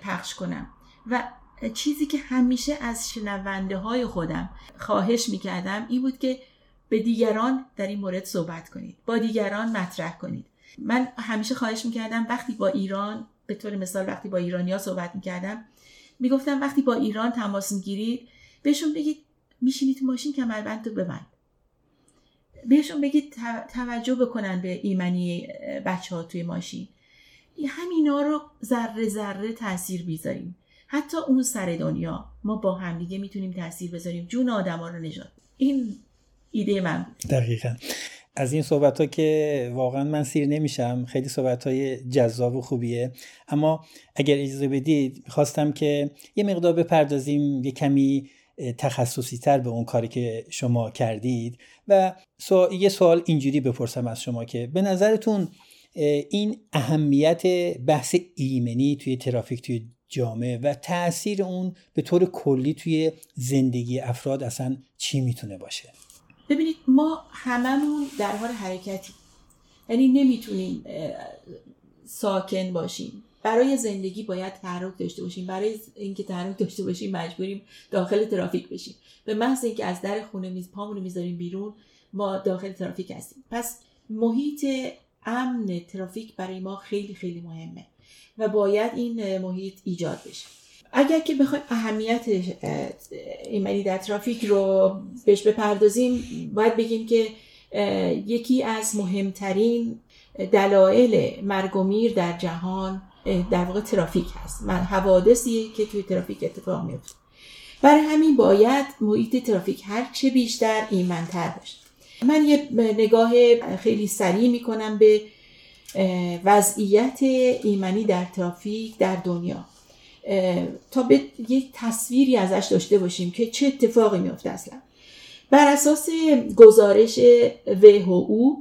پخش کنم. و چیزی که همیشه از شنونده های خودم خواهش می‌کردم این بود که به دیگران در این مورد صحبت کنید. با دیگران مطرح کنید. من همیشه خواهش می‌کردم وقتی با ایران به طور مثال وقتی با ایرانیا صحبت می‌کردم می‌گفتم وقتی با ایران تماس می‌گیرید بهشون بگید میشینی تو ماشین کمربند رو ببند. بهشون بگید توجه بکنن به ایمنی بچه ها توی ماشین. همینا رو ذره ذره تاثیر بیذاریم حتی اون سر دنیا ما با همدیگه می‌تونیم تاثیر بذاریم. جون آدما رو نجات. این ایده من بود. دقیقا. از این صحبت ها که واقعا من سیر نمیشم. خیلی صحبت های جذاب و خوبیه. اما اگر اجازه بدید خواستم که یه مقدار بپردازیم یه کمی تخصصی تر به اون کاری که شما کردید و یه سوال اینجوری بپرسم از شما که به نظرتون این اهمیت بحث ایمنی توی ترافیک توی جامعه و تاثیر اون به طور کلی توی زندگی افراد اصلا چی می‌تونه باشه؟ ببینید ما هممون در حال حرکتی یعنی نمی‌تونیم ساکن باشیم. برای زندگی باید تحرک داشته باشیم. برای اینکه تحرک داشته باشیم مجبوریم داخل ترافیک بشیم. به محض اینکه از در خونه میز پامون می‌ذاریم بیرون ما داخل ترافیک هستیم. پس محیط امن ترافیک برای ما خیلی خیلی مهمه و باید این محیط ایجاد بشه. اگر که بخوایم اهمیت ایمنی در ترافیک رو بهش بپردازیم باید بگیم که یکی از مهمترین دلایل مرگ و میر در جهان در واقع ترافیک هست. من حوادثی که توی ترافیک اتفاق میفته برای همین باید محیط ترافیک هر چه بیشتر ایمنتر باشه. من یه نگاه خیلی سریع می‌کنم به وضعیت ایمنی در ترافیک در دنیا. تا به یک تصویری ازش داشته باشیم که چه اتفاقی میفته اصلا. بر اساس گزارش WHO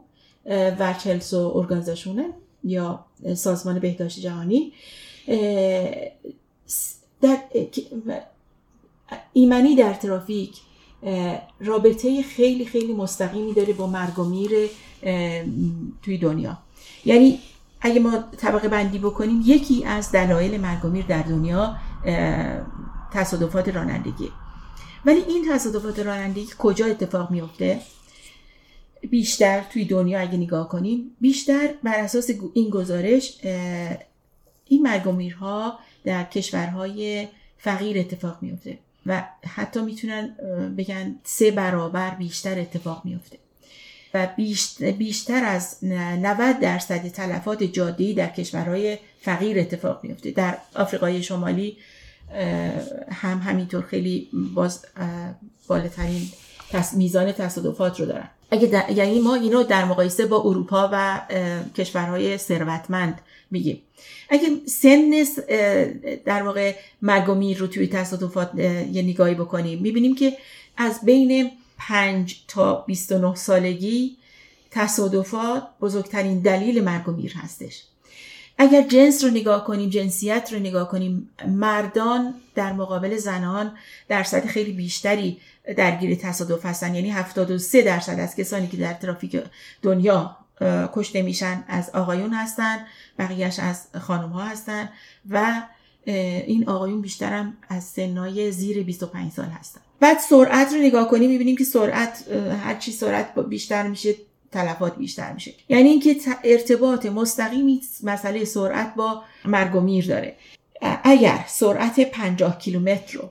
و چلسو ارگانزاشونه یا سازمان بهداشت جهانی در ایمنی در ترافیک رابطه خیلی خیلی مستقیمی داره با مرگ و میر توی دنیا. یعنی اگه ما طبقه بندی بکنیم یکی از دلایل مرگ و میر در دنیا تصادفات رانندگی. ولی این تصادفات رانندگی کجا اتفاق میفته بیشتر توی دنیا اگه نگاه کنیم بیشتر بر اساس این گزارش این مرگ میرها در کشورهای فقیر اتفاق میفته و حتی می‌تونن بگن سه برابر بیشتر اتفاق میفته و بیشتر از 90 درصد تلفات جاده‌ای در کشورهای فقیر اتفاق میفته. در آفریقای شمالی هم همینطور خیلی باز بالاترین میزان تصادفات رو دارن. اگه یعنی ما اینو در مقایسه با اروپا و کشورهای ثروتمند میگیم. اگه سن در واقع مرگ و میر رو توی تصادفات یه نگاهی بکنیم می‌بینیم که از بین 5 تا 29 سالگی تصادفات بزرگترین دلیل مرگ و میر هستش. اگر جنس رو نگاه کنیم جنسیت رو نگاه کنیم مردان در مقابل زنان درصد خیلی بیشتری درگیر تصادف هستن. یعنی 73 درصد از کسانی که در ترافیک دنیا کشته میشن از آقایون هستن بقیهش از خانم ها هستن و این آقایون بیشترم از سنای زیر 25 سال هستن. بعد سرعت رو نگاه کنیم می‌بینیم که سرعت هرچی سرعت بیشتر میشه تلفات بیشتر میشه. یعنی اینکه ارتباط مستقیمی مسئله سرعت با مرگ و میر داره. اگر سرعت 50 کیلومتر رو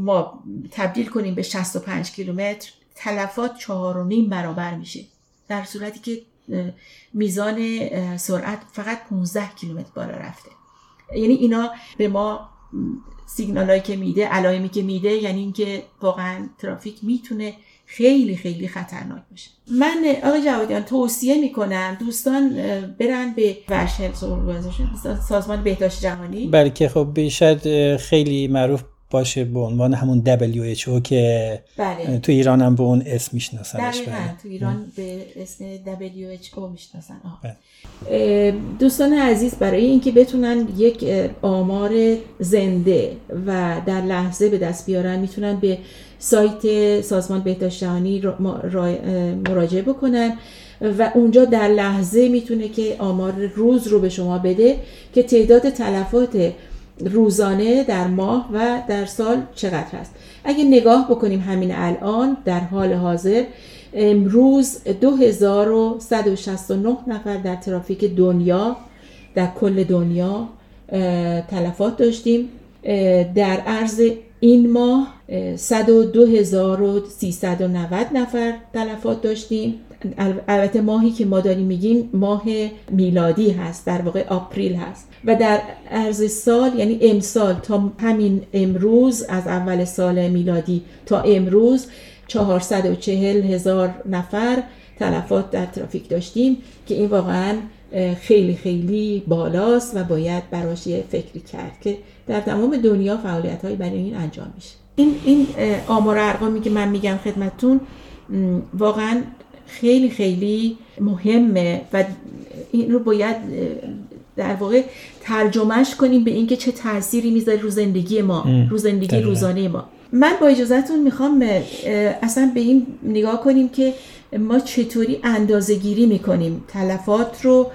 ما تبدیل کنیم به 65 کیلومتر تلفات چهار و نیم برابر میشه. در صورتی که میزان سرعت فقط 15 کیلومتر بالا رفته. یعنی اینا به ما سیگنال که میده علائمی که میده یعنی اینکه واقعا ترافیک می‌تونه خیلی خیلی خطرناک باشه. من آقای جوادیان توصیه می‌کنم دوستان برن به ورشل سازمان بهداشت جهانی. بلکه خب بیشتر خیلی معروف باشه به عنوان همون WHO که بله. تو ایران هم به اون اسم میشناسنش بله. تو ایران به اسم WHO می‌شناسن بله. دوستان عزیز برای اینکه بتونن یک آمار زنده و در لحظه به دست بیارن می‌تونن به سایت سازمان بهداشت جهانی مراجعه بکنن و اونجا در لحظه می‌تونه که آمار روز رو به شما بده که تعداد تلفات روزانه در ماه و در سال چقدر هست اگه نگاه بکنیم همین الان در حال حاضر امروز 2169 نفر در ترافیک دنیا در کل دنیا تلفات داشتیم. در عرض این ماه 102390 نفر تلفات داشتیم. البته ماهی که ما داریم میگیم ماه میلادی هست در واقع آپریل هست. و در عرض سال یعنی امسال تا همین امروز از اول سال میلادی تا امروز 440 هزار نفر تلفات در ترافیک داشتیم که این واقعا خیلی خیلی بالاست و باید براش فکری کرد که در تمام دنیا فعالیت هایی برای این انجام میشه. این این آمار ارقامی که من میگم خدمتتون واقعا خیلی خیلی مهمه و این رو باید در واقع ترجمهش کنیم به اینکه چه تأثیری می‌ذاره رو زندگی ما رو زندگی روزانه ما. من با اجازهتون می‌خوام اصلا به این نگاه کنیم که ما چطوری اندازه گیری می‌کنیم تلفات رو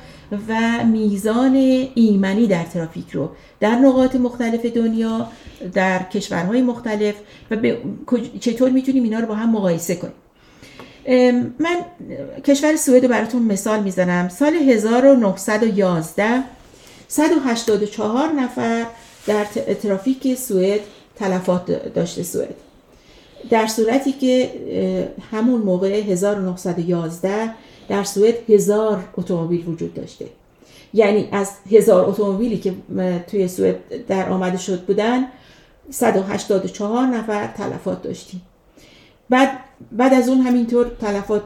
و میزان ایمنی در ترافیک رو در نقاط مختلف دنیا در کشورهای مختلف و چطور می‌تونیم اینا رو با هم مقایسه کنیم. من کشور سوئد رو براتون مثال می‌زنم. سال 1911 184 نفر در ترافیک سوئد تلفات داشته سوئد. در صورتی که همون موقع 1911 در سوئد هزار اتومبیل وجود داشته. یعنی از هزار اتومبیلی که توی سوئد در آمده شد بودن 184 نفر تلفات داشتیم. بعد بعد از اون همینطور تلفات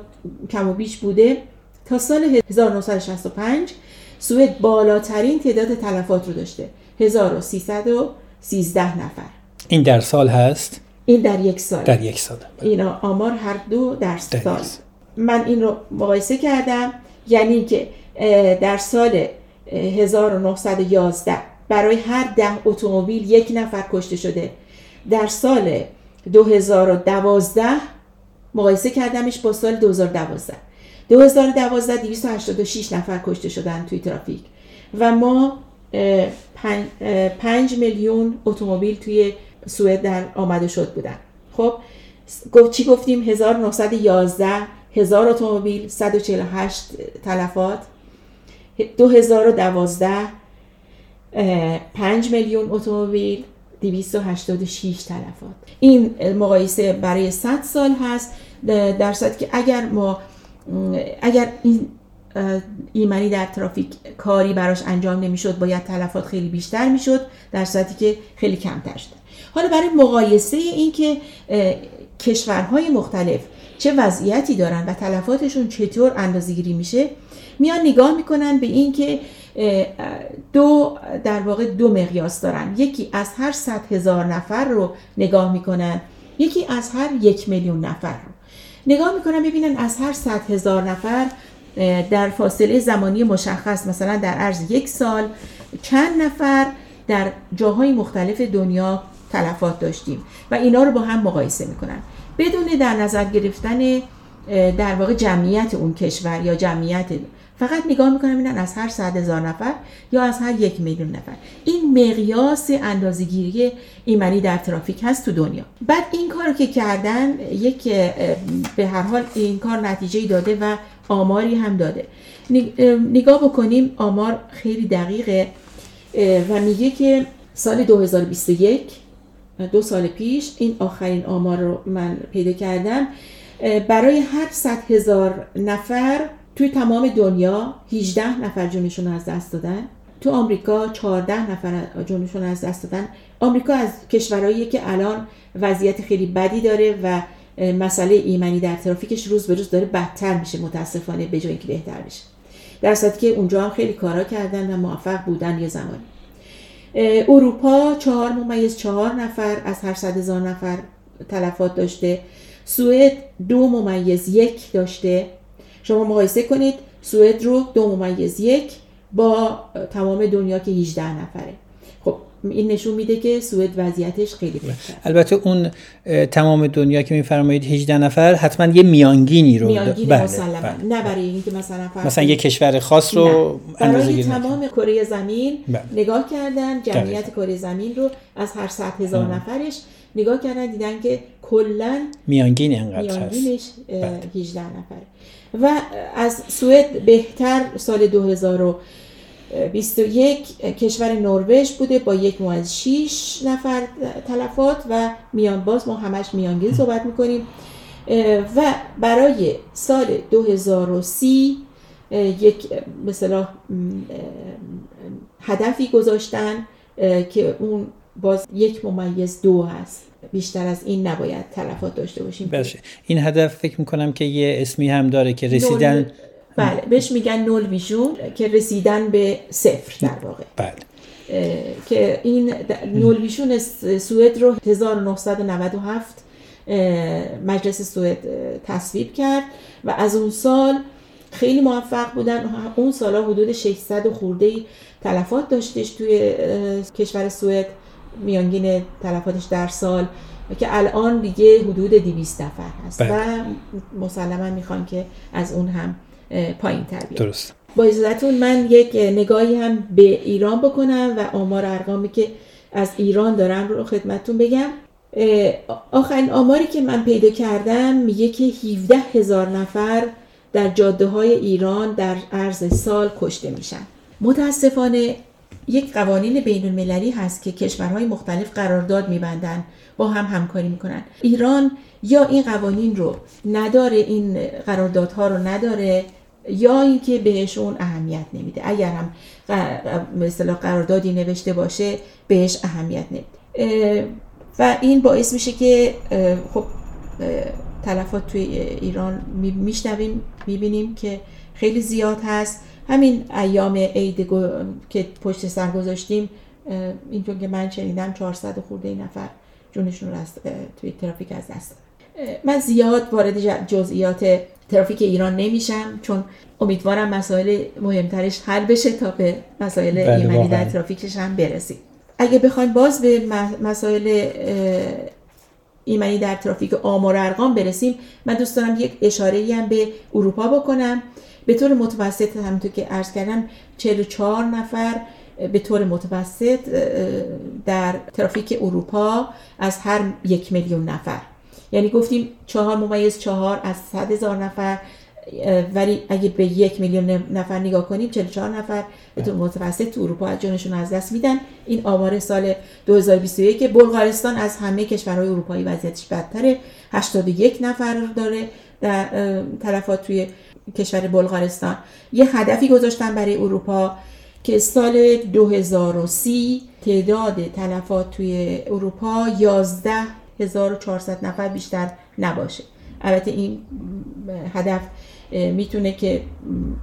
کم و بیش بوده تا سال 1965 سوئد بالاترین تعداد تلفات رو داشته. 1313 نفر. این در سال هست؟ این در یک سال. در یک سال. اینا آمار هر دو در, سال. من این رو مقایسه کردم یعنی که در سال 1911 برای هر ده اتومبیل یک نفر کشته شده. در سال 2012 مقایسه کردمش با سال 2012 2012 286 نفر کشته شدن توی ترافیک و ما 5 میلیون اتومبیل توی سوئد در آمده شد بودن. خب چی گفتیم؟ 1911 هزار اتومبیل 148 تلفات. 2012 5 میلیون اتومبیل 286 تلفات. این مقایسه برای 100 سال هست در صورتی که اگر ما اگر این ایمنی در ترافیک کاری براش انجام نمی‌شد باید تلفات خیلی بیشتر می‌شد در صورتی که خیلی کمتر شده. حالا برای مقایسه این که کشورهای مختلف چه وضعیتی دارن و تلفاتشون چطور اندازه‌گیری میشه میان نگاه می‌کنن به این که دو در واقع دو مقیاس دارن. یکی از هر صد هزار نفر رو نگاه می‌کنن یکی از هر یک میلیون نفر رو. نگاه می‌کنن ببینن از هر صد هزار نفر در فاصله زمانی مشخص مثلا در عرض یک سال چند نفر در جاهای مختلف دنیا تلفات داشتیم و اینا رو با هم مقایسه می‌کنن. بدون در نظر گرفتن در واقع جمعیت اون کشور یا جمعیت فقط نگاه می‌کنم ببینن از هر صد هزار نفر یا از هر یک میلیون نفر. این مقیاس اندازهگیری ایمنی در ترافیک هست تو دنیا. بعد این کار که کردن یک به هر حال این کار نتیجه داده و آماری هم داده. نگاه بکنیم آمار خیلی دقیقه و میگه که سال 2021 دو سال پیش این آخرین آمار رو من پیدا کردم برای هر صد هزار نفر توی تمام دنیا 18 نفر جونشون از دست دادن. تو آمریکا 14 نفر جونشون از دست دادن. آمریکا از کشورهایی که الان وضعیت خیلی بدی داره و مسئله ایمنی در ترافیکش روز به روز داره بدتر میشه متاسفانه به جایی که بهتر بشه. در صورتی که اونجا هم خیلی کارا کردن و موفق بودن یه زمانی. اروپا چهار ممیز چهار نفر از هر صد هزار نفر تلفات داشته. سوئد دو ممیز یک داشته. شما مقایسه کنید سوئد رو دو ممیز یک با تمام دنیا که 18 نفره. خب این نشون میده که سوئد وضعیتش خیلی بهتره البته اون تمام دنیا که میفرمایید 18 نفر حتما یه میانگینی رو میانگین بله، بله. نه برای اینکه مثلا مثلا یه کشور خاص رو برای تمام کره زمین بله. نگاه کردن جمعیت کره زمین رو از هر 100 هزار نفرش نگاه کردن دیدن که کلا میانگین انقدر میانگینش 18 نفره. و از سوئد بهتر سال 2021 کشور نروژ بوده با یک مو از 6 نفر تلفات و میان باز ما همش میانگین صحبت می‌کنیم. و برای سال 2030 یک مثلا هدفی گذاشتن که اون باز یک ممیز دو هست. بیشتر از این نباید تلفات داشته باشیم. بشه این هدف فکر می‌کنم که یه اسمی هم داره که رسیدن بله بهش میگن نول ویژون که رسیدن به صفر در واقع. بله. که این نول ویژون سوئد رو 1997 مجلس سوئد تصویب کرد و از اون سال خیلی موفق بودن. اون سالا حدود 600 خورده تلفات داشتش توی کشور سوئد. میانگین تلفاتش در سال که الان دیگه حدود 200 نفر هست بله. و مسلما می‌خوان که از اون هم پایین تر بیاد درست. با اجازتون من یک نگاهی هم به ایران بکنم و آمار ارقامی که از ایران دارم رو خدمتتون بگم. آخرین آماری که من پیدا کردم میگه که 17 هزار نفر در جاده های ایران در عرض سال کشته میشن. متاسفانه یک قوانین بین المللی هست که کشورهای مختلف قرارداد میبندن با هم همکاری می‌کنن. ایران یا این قوانین رو نداره این قراردادها رو نداره یا اینکه بهشون اهمیت نمیده. اگر هم مثلا قراردادی نوشته باشه بهش اهمیت نمیده. و این باعث میشه که خب تلفات توی ایران میشنویم می‌بینیم که خیلی زیاد هست. همین ایام عید که پشت سر گذاشتیم اینطور که من شنیدم 400 خورده نفر جونشون رو از توی ترافیک از دست من زیاد وارد جزئیات ترافیک ایران نمیشم چون امیدوارم مسائل مهمترش حل بشه تا به مسائل بله، ایمنی در ترافیکش هم برسیم. اگه بخوایم باز به مسائل ایمنی در ترافیک آمار ارقام برسیم من دوست دارم یک اشاره هم به اروپا بکنم. به طور متوسط همونطور که عرض کردم 44 نفر به طور متوسط در ترافیک اروپا از هر یک میلیون نفر. یعنی گفتیم چهار ممیز چهار از صد هزار نفر ولی اگه به یک میلیون نفر نگاه کنیم 44 نفر به طور متوسط تو اروپا از جانشون از دست میدن. این آمار سال 2021 که بلغارستان از همه کشورهای اروپایی وضعیتش بدتره. 81 نفر داره در تلفات توی کشور بلغارستان. یه هدفی گذاشتن برای اروپا که سال 2030 تعداد تلفات توی اروپا 11400 نفر بیشتر نباشه. البته این هدف می‌تونه که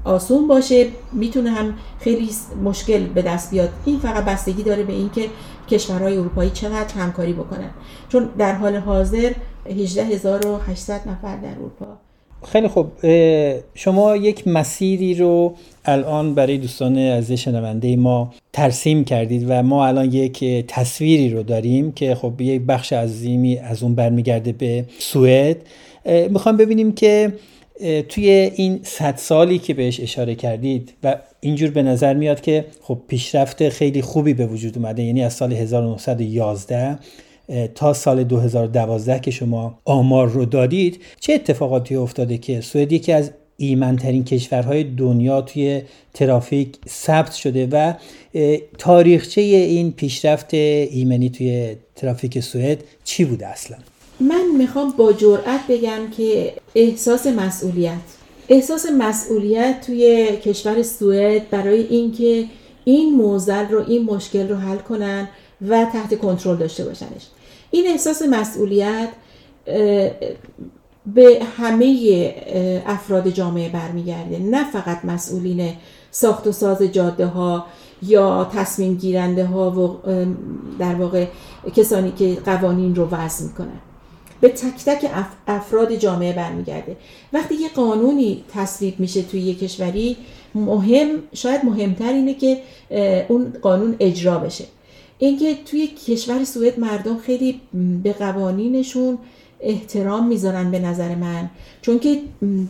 آسون باشه می‌تونه هم خیلی مشکل به دست بیاد. این فقط بستگی داره به اینکه کشورهای اروپایی چقدر همکاری بکنن. چون در حال حاضر 18800 نفر در اروپا خیلی خوب. شما یک مسیری رو الان برای دوستان از شنونده ما ترسیم کردید و ما الان یک تصویری رو داریم که خب یک بخش عظیمی از اون برمیگرده به سوئد. می‌خوام ببینیم که توی این صد سالی که بهش اشاره کردید و اینجور به نظر میاد که خب پیشرفت خیلی خوبی به وجود اومده یعنی از سال 1911 تا سال 2012 که شما آمار رو دادید چه اتفاقاتی افتاده که سوئد یکی از ایمنترین کشورهای دنیا توی ترافیک ثبت شده و تاریخچه این پیشرفت ایمنی توی ترافیک سوئد چی بوده اصلا؟ من می‌خوام با جرأت بگم که احساس مسئولیت. احساس مسئولیت توی کشور سوئد برای اینکه این موزل رو این مشکل رو حل کنن و تحت کنترل داشته باشنش. این احساس مسئولیت به همه افراد جامعه برمیگرده. نه فقط مسئولین ساخت و ساز جاده ها یا تصمیم گیرنده ها و در واقع کسانی که قوانین رو وضع می‌کنن. به تک تک افراد جامعه برمیگرده. وقتی یه قانونی تصویب میشه توی یه کشوری مهم شاید مهمتر اینه که اون قانون اجرا بشه. اینکه توی کشور سوئد مردم خیلی به قوانینشون احترام می‌ذارن به نظر من چون که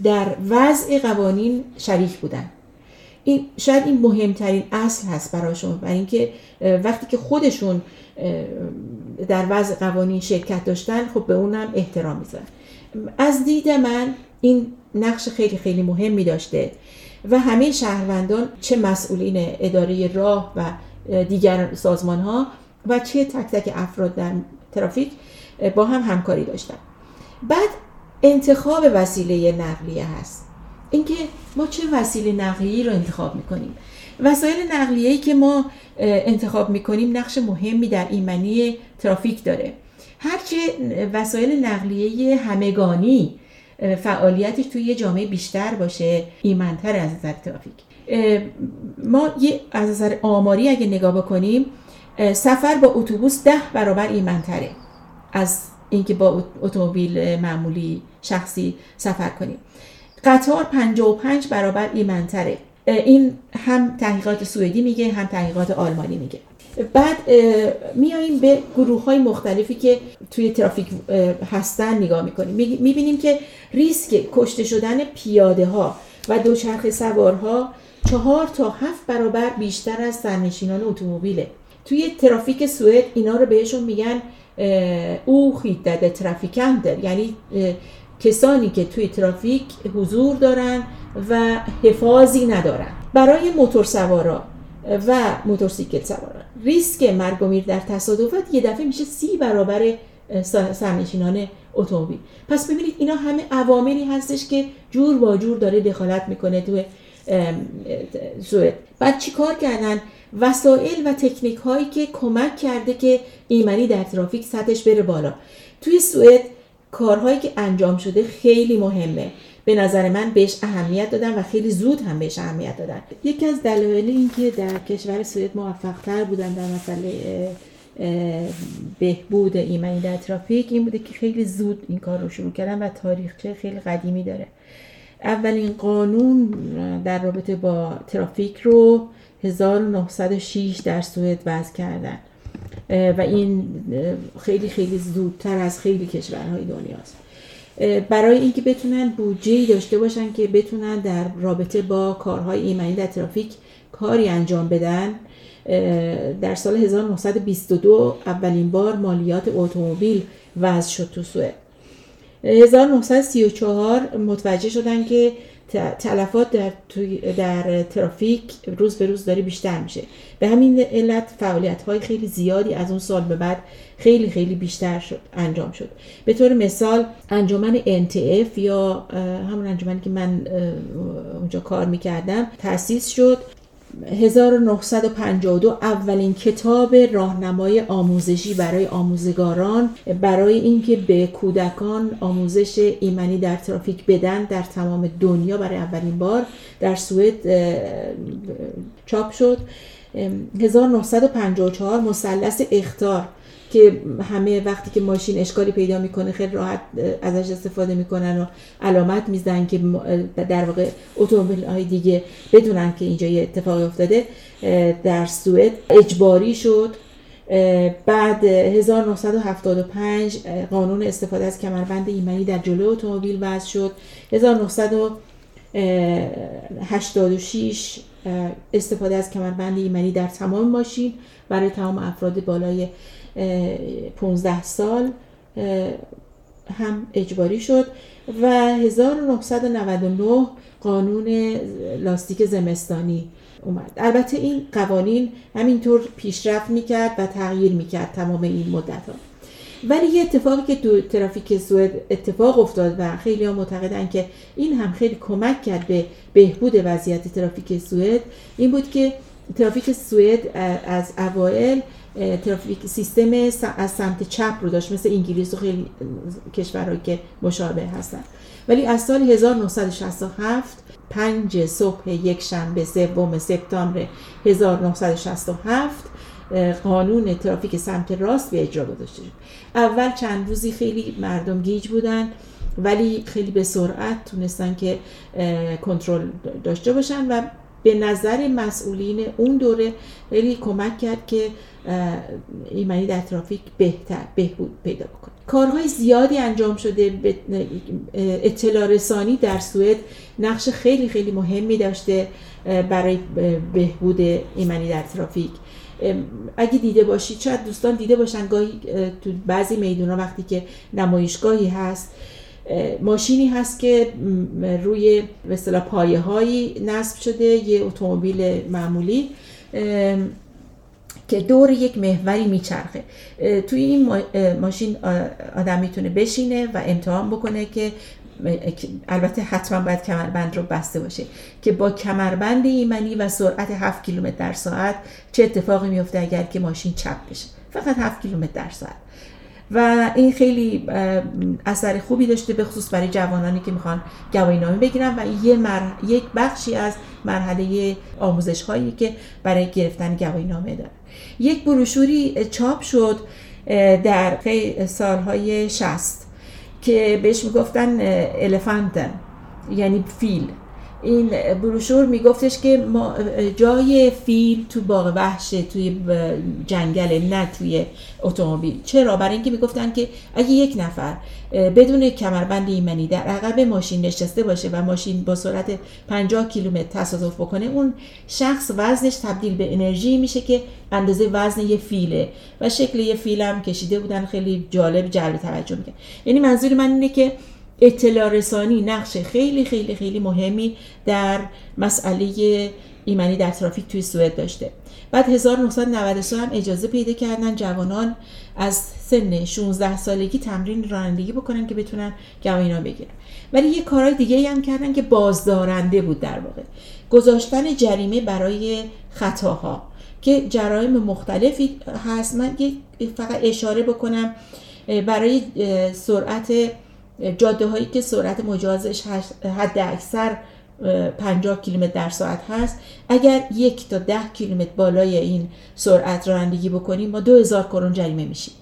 در وضع قوانین شریک بودن. این شاید این مهمترین اصل هست براشون برای اینکه وقتی که خودشون در وضع قوانین شرکت داشتن خب به اونم احترام می‌ذارن. از دید من این نقش خیلی خیلی مهمی داشته و همه شهروندان چه مسئولین اداره راه و دیگر سازمان ها و چه تک تک افراد در ترافیک با هم همکاری داشتن. بعد انتخاب وسیله نقلیه هست. اینکه ما چه وسیله نقلیه رو انتخاب می‌کنیم. وسایل نقلیه که ما انتخاب می‌کنیم نقش مهمی در ایمنی ترافیک داره. هرچه وسایل نقلیه همگانی فعالیتش توی یه جامعه بیشتر باشه ایمنتر از نظر ترافیک. ما یه از نظر آماری اگه نگاه بکنیم سفر با اتوبوس ده برابر ایمنتره از اینکه با اتومبیل معمولی شخصی سفر کنیم. قطار 55 برابر ایمنتره. این هم تحقیقات سوئدی میگه هم تحقیقات آلمانی میگه. بعد میاییم به گروه های مختلفی که توی ترافیک هستن نگاه می‌کنیم. می‌بینیم که ریسک کشته شدن پیاده ها و دوچرخه سوارها چهار تا هفت برابر بیشتر از سرنشینان اتومبیله. توی ترافیک سوئد اینا رو بهشون میگن او خیدده ترافیکندر یعنی کسانی که توی ترافیک حضور دارن و حفاظی ندارن. برای موتور سوارا و موتورسیکل سوارا. ریسک مرگ و میر در تصادفات یه دفعه میشه سی برابر سرنشینان اتومبیل. پس ببینید اینا همه عواملی هستش که جور با جور داره دخالت می‌کنه توی سوئد بعد چیکار کردن؟ وسایل و تکنیک هایی که کمک کرده که ایمنی در ترافیک سطحش بره بالا. توی سوئد کارهایی که انجام شده خیلی مهمه. به نظر من بهش اهمیت دادن و خیلی زود هم بهش اهمیت دادن. یکی از دلایل این که در کشور سوئد موفق تر بودن در مسئله بهبود ایمنی در ترافیک این بوده که خیلی زود این کار رو شروع کردن و تاریخچه خیلی قدیمی داره. اولین قانون در رابطه با ترافیک رو 1906 در سوئد وضع کردن. و این خیلی خیلی زودتر از خیلی کشورهای دنیاست. برای اینکه بتونن بودجه داشته باشن که بتونن در رابطه با کارهای ایمنی در ترافیک کاری انجام بدن در سال 1922 اولین بار مالیات اتومبیل وضع شد تو سوئد. 1934 متوجه شدن که تلفات در, در ترافیک روز به روز داره بیشتر میشه. به همین علت فعالیت های خیلی زیادی از اون سال به بعد خیلی خیلی بیشتر شد انجام شد. به طور مثال انجمن NTF یا همون انجمنی که من اونجا کار می‌کردم تأسیس شد. 1952 اولین کتاب راهنمای آموزشی برای آموزگاران برای اینکه به کودکان آموزش ایمنی در ترافیک بدن در تمام دنیا برای اولین بار در سوئد چاپ شد. 1954 مثلث اختار. که همه وقتی که ماشین اشکالی پیدا می‌کنه خیلی راحت ازش استفاده می‌کنن و علامت می‌زنن که در واقع اتومبیل های دیگه بدونن که اینجا یه اتفاقی افتاده در سوئد. اجباری شد. بعد 1975 قانون استفاده از کمربند ایمنی در جلو اتومبیل وضع شد. 1986 استفاده از کمربند ایمنی در تمام ماشین برای تمام افراد بالای 15 سال هم اجباری شد و 1999 قانون لاستیک زمستانی اومد. البته این قوانین همینطور پیشرفت می‌کرد و تغییر می‌کرد تمام این مدت ها ولی یه اتفاقی که تو ترافیک سوئد اتفاق افتاد و خیلی ها معتقدن که این هم خیلی کمک کرد به بهبود وضعیت ترافیک سوئد این بود که ترافیک سوئد از اوایل ترافیک سیستم از سمت چپ رو داشت. مثل انگلیس و خیلی کشورهایی که مشابه هستن. ولی از سال 1967 پنج صبح یک شنبه سوم سپتامبر 1967 قانون ترافیک سمت راست به اجرا گذاشته شد. اول چند روزی خیلی مردم گیج بودن ولی خیلی به سرعت تونستن که کنترل داشته باشن و به نظر مسئولین اون دوره خیلی کمک کرد که ایمنی در ترافیک بهتر بهبود پیدا بکنه. کارهای زیادی انجام شده اطلاع رسانی در سوئد نقش خیلی خیلی مهمی داشته برای بهبود ایمنی در ترافیک. اگه دیده باشید شاید دوستان دیده باشن گاهی تو بعضی میدونا وقتی که نمایشگاهی هست ماشینی هست که روی مثلا پایه هایی نصب شده یه اتومبیل معمولی که دور یک محوری میچرخه. توی این ماشین آدم می‌تونه بشینه و امتحان بکنه که البته حتما باید کمربند رو بسته باشه. که با کمربند ایمنی و سرعت 7 کیلومتر در ساعت چه اتفاقی میفته اگر که ماشین چپ بشه؟ فقط 7 کیلومتر در ساعت. و این خیلی اثر خوبی داشته به خصوص برای جوانانی که می‌خوان گواهی نامه بگیرن و یه یک بخشی از مرحله آموزش هایی که برای گرفتن گواهی نامه داره یک بروشوری چاپ شد در سالهای شست که بهش می‌گفتن الفانتن یعنی فیل. این بروشور میگفتش که ما جای فیل تو باغ وحشه توی جنگل نه توی اتومبیل. چرا؟ برای اینکه می‌گفتن که اگه یک نفر بدون کمربند ایمنی در عقب ماشین نشسته باشه و ماشین با سرعت 50 کیلومتر تصادف بکنه اون شخص وزنش تبدیل به انرژی میشه که اندازه وزن یه فیله. و شکل یه فیل هم کشیده بودن خیلی جالب جلب توجه می‌کنه یعنی منظور من اینه که اطلاع رسانی نقش خیلی خیلی خیلی مهمی در مسئله ایمنی در ترافیک توی سوئد داشته. بعد 1993 هم اجازه پیدا کردن جوانان از سن 16 سالگی تمرین رانندگی بکنن که بتونن گواهینا بگیرن. ولی یه کارهای دیگه هم کردن که بازدارنده بود در واقع. گذاشتن جریمه برای خطاها که جرایم مختلفی هست. من فقط اشاره بکنم برای سرعت جاده هایی که سرعت مجازش حد اکثر 50 کیلومتر در ساعت هست. اگر یک تا ده کیلومتر بالای این سرعت رانندگی بکنیم ما 2000 کرون جریمه میشیم.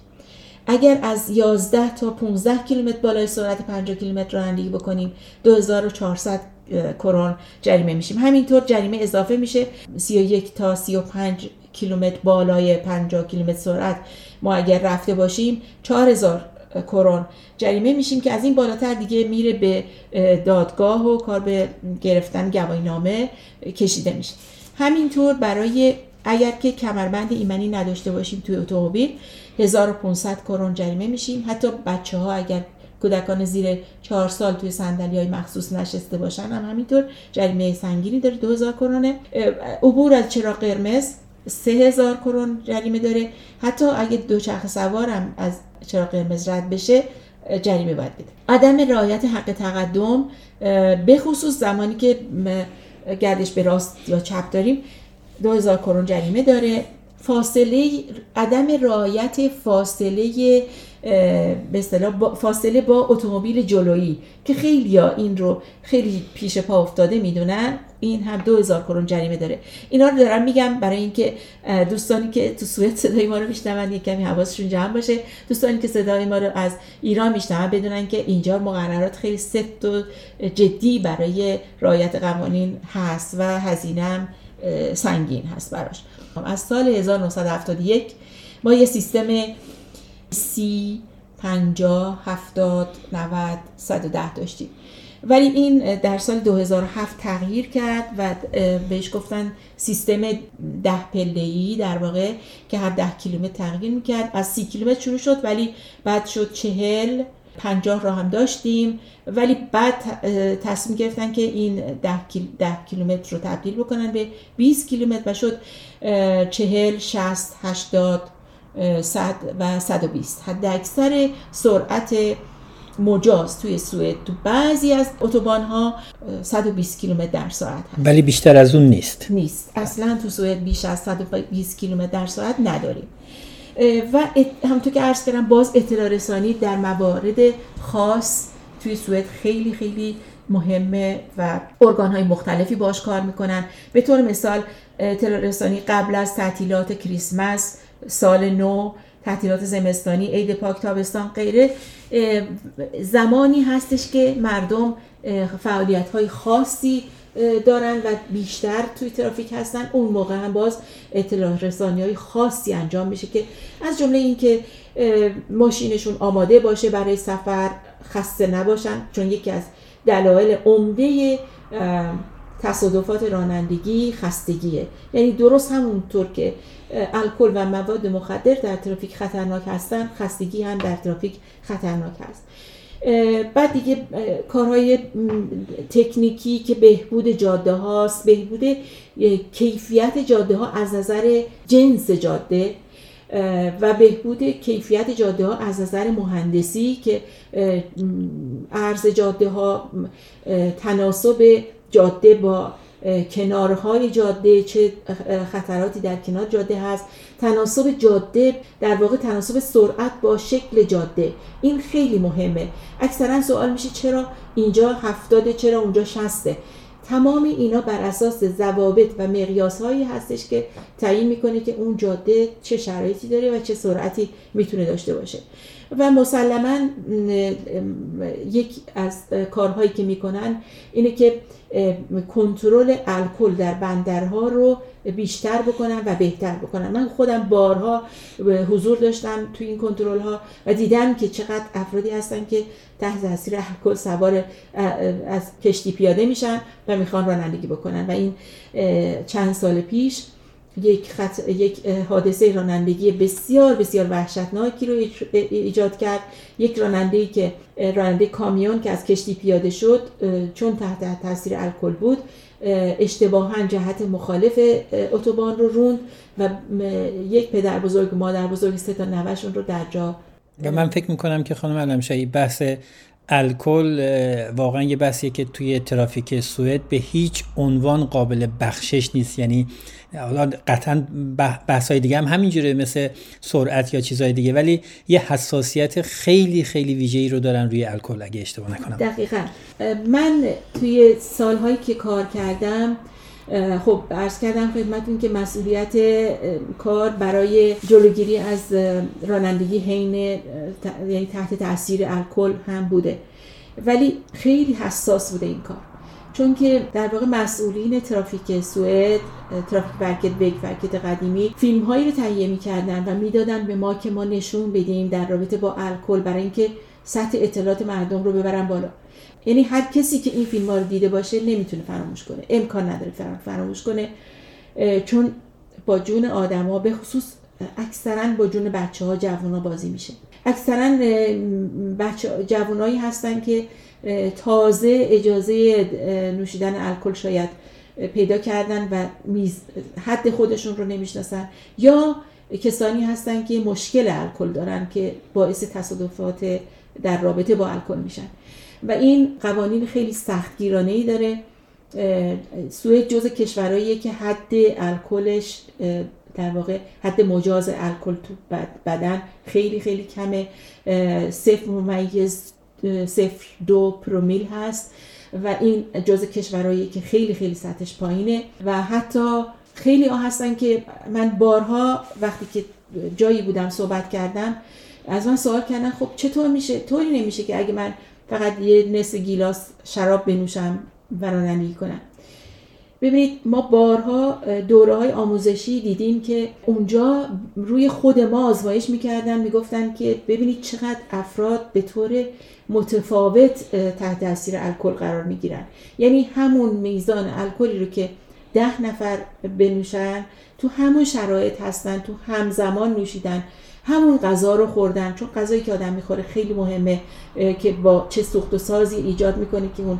اگر از 11 تا 15 کیلومتر بالای سرعت 50 کیلومتر رانندگی بکنیم 2400 کرون جریمه میشیم. همینطور جریمه اضافه میشه. 31 تا 35 کیلومتر بالای 50 کیلومتر سرعت ما اگر رفته باشیم 4000 کرون جریمه میشیم که از این بالاتر دیگه میره به دادگاه و کار به گرفتن گواهینامه کشیده میشه. همینطور برای اگر که کمربند ایمنی نداشته باشیم توی اتومبیل 1500 کرون جریمه میشیم. حتی بچه ها اگر کودکان زیر چهار سال توی سندلی های مخصوص نشسته باشن هم همینطور جریمه سنگینی داره 2000 کرونه عبور از چراغ قرمز سه هزار کرون جریمه داره. حتی اگه دوچرخه سوارم از چراغ قرمز رد بشه جریمه باید بده. عدم رعایت حق تقدم به خصوص زمانی که گردش به راست یا چپ داریم 2000 کرون جریمه داره. فاصله عدم رعایت فاصله به فاصله با اتومبیل جلویی که خیلی ها این رو خیلی پیش پا افتاده می‌دونن. این هم 2000 کرون جریمه داره. اینا رو دارم میگم برای اینکه دوستانی که تو سوئد صدای ما رو میشنون یک کمی حواسشون جمع باشه. دوستانی که صدای ما رو از ایران میشنون بدونن که اینجا مقررات خیلی سفت و جدی برای رعایت قوانین هست و هزینه سنگین هست براش. از سال 1971 ما یه سیستم سی 50 70 90 110 داشتیم. ولی این در سال 2007 تغییر کرد و بهش گفتن سیستم ده پله در واقع که هر ده کیلومتر تغییر می‌کرد. از سی کیلومتر شروع شد ولی بعد شد چهل پنجاه را هم داشتیم. ولی بعد تصمیم گرفتن که این ده, ده کیلومتر رو تبدیل بکنن به 20 کیلومتر و شد چهل شست هشتاد 100 و 120 حد اکثر سرعت مجاز توی سوئد تو بعضی از اتوبان ها 120 کیلومتر در ساعت هست. ولی بیشتر از اون نیست. نیست. اصلا تو سوئد بیش از 120 کیلومتر در ساعت نداریم. و همونطور که عرض کردم باز اطلاع رسانی در موارد خاص توی سوئد خیلی خیلی مهمه و ارگان های مختلفی باش کار می‌کنن. به طور مثال اطلاع رسانی قبل از تعطیلات کریسمس سال نو تعطیلات زمستانی عید پاک تابستان غیره. زمانی هستش که مردم فعالیت های خاصی دارن و بیشتر توی ترافیک هستن. اون موقع هم باز اطلاع رسانی های خاصی انجام میشه که از جمله اینکه ماشینشون آماده باشه برای سفر خسته نباشن. چون یکی از دلایل عمده تصادفات رانندگی خستگیه. یعنی درست همونطور که الکل و مواد مخدر در ترافیک خطرناک هستن خستگی هم در ترافیک خطرناک هست. بعد دیگه کارهای تکنیکی که بهبود جاده هاست بهبود کیفیت جاده ها از نظر جنس جاده و بهبود کیفیت جاده ها از نظر مهندسی که عرض جاده ها تناسب جاده با کنارهای جاده چه خطراتی در کنار جاده هست. تناسب جاده در واقع تناسب سرعت با شکل جاده. این خیلی مهمه. اکثرا سوال میشه چرا اینجا هفتاده چرا اونجا شسته؟ تمام اینا بر اساس ضوابط و مقیاس هایی هستش که تعیین می‌کنه که اون جاده چه شرایطی داره و چه سرعتی می‌تونه داشته باشه. و مسلما یک از کارهایی که می‌کنن اینه که کنترل الکل در بندرها رو بیشتر بکنن و بهتر بکنن من خودم بارها حضور داشتم توی این کنترل ها و دیدم که چقدر افرادی هستن که تحت تاثیر الکل سوار از کشتی پیاده میشن و می‌خوان رانندگی بکنن. و این چند سال پیش یک, خط... یک حادثه رانندگی بسیار بسیار وحشتناکی رو ایجاد کرد. یک راننده که راننده کامیون که از کشتی پیاده شد چون تحت تاثیر الکل بود اشتباها جهت مخالف اتوبان رو روند و یک پدر بزرگ مادر بزرگ سه تا نوشون رو در جا و من فکر می‌کنم که خانم علمشایی بحث الکل واقعا یه بحثیه که توی ترافیک سوئد به هیچ عنوان قابل بخشش نیست. یعنی حالا قطعا بحث های دیگه هم همینجوره مثل سرعت یا چیزهای دیگه. ولی یه حساسیت خیلی خیلی ویژه‌ای رو دارن روی الکل اگه اشتباه نکنم. دقیقا. من توی سالهایی که کار کردم خب عرض کردم خدمتون که مسئولیت کار برای جلوگیری از رانندگی حین یعنی تحت تاثیر الکل هم بوده. ولی خیلی حساس بوده این کار. چون که در واقع مسئولین ترافیک سوئد ترافیک برکت ویک برکت قدیمی فیلم هایی رو تهیه می‌کردن و می‌دادن به ما که ما نشون بدیم در رابطه با الکل برای اینکه سطح اطلاعات مردم رو ببرن بالا. یعنی هر کسی که این فیلم ها رو دیده باشه نمی‌تونه فراموش کنه. امکان نداره فراموش کنه. چون با جون آدما به خصوص اکثرا با جون بچه ها جوان ها بازی میشه. اکثرا بچه جوانایی هستن که تازه اجازه نوشیدن الکل شاید پیدا کردن و میز حد خودشون رو نمی‌شناسن. یا کسانی هستن که مشکل الکل دارن که باعث تصادفات در رابطه با الکل میشن. و این قوانین خیلی سختگیرانه ای داره سوئد جز کشورهاییه که حد الکلش در واقع حد مجاز الکل تو بدن خیلی خیلی کمه. صفر ممیز صفر دو پرومیل هست و این جز کشورهایی که خیلی خیلی سطحش پایینه و حتی خیلی ها هستن که من بارها وقتی که جایی بودم صحبت کردم از من سوال کردن خب چطور میشه؟ طوری نمیشه که اگه من فقط یه نصف گیلاس شراب بنوشم و رانندگی کنم. ببینید ما بارها دوره های آموزشی دیدیم که اونجا روی خود ما آزمایش می‌کردن می‌گفتن که ببینید چقدر افراد به طور متفاوت تحت تاثیر الکل قرار می‌گیرن. یعنی همون میزان الکلی رو که ده نفر بنوشن تو همون شرایط هستن تو همزمان نوشیدن. همون غذا رو خوردن چون غذایی که آدم می‌خوره خیلی مهمه که با چه سوخت و سازی ایجاد می‌کنه که اون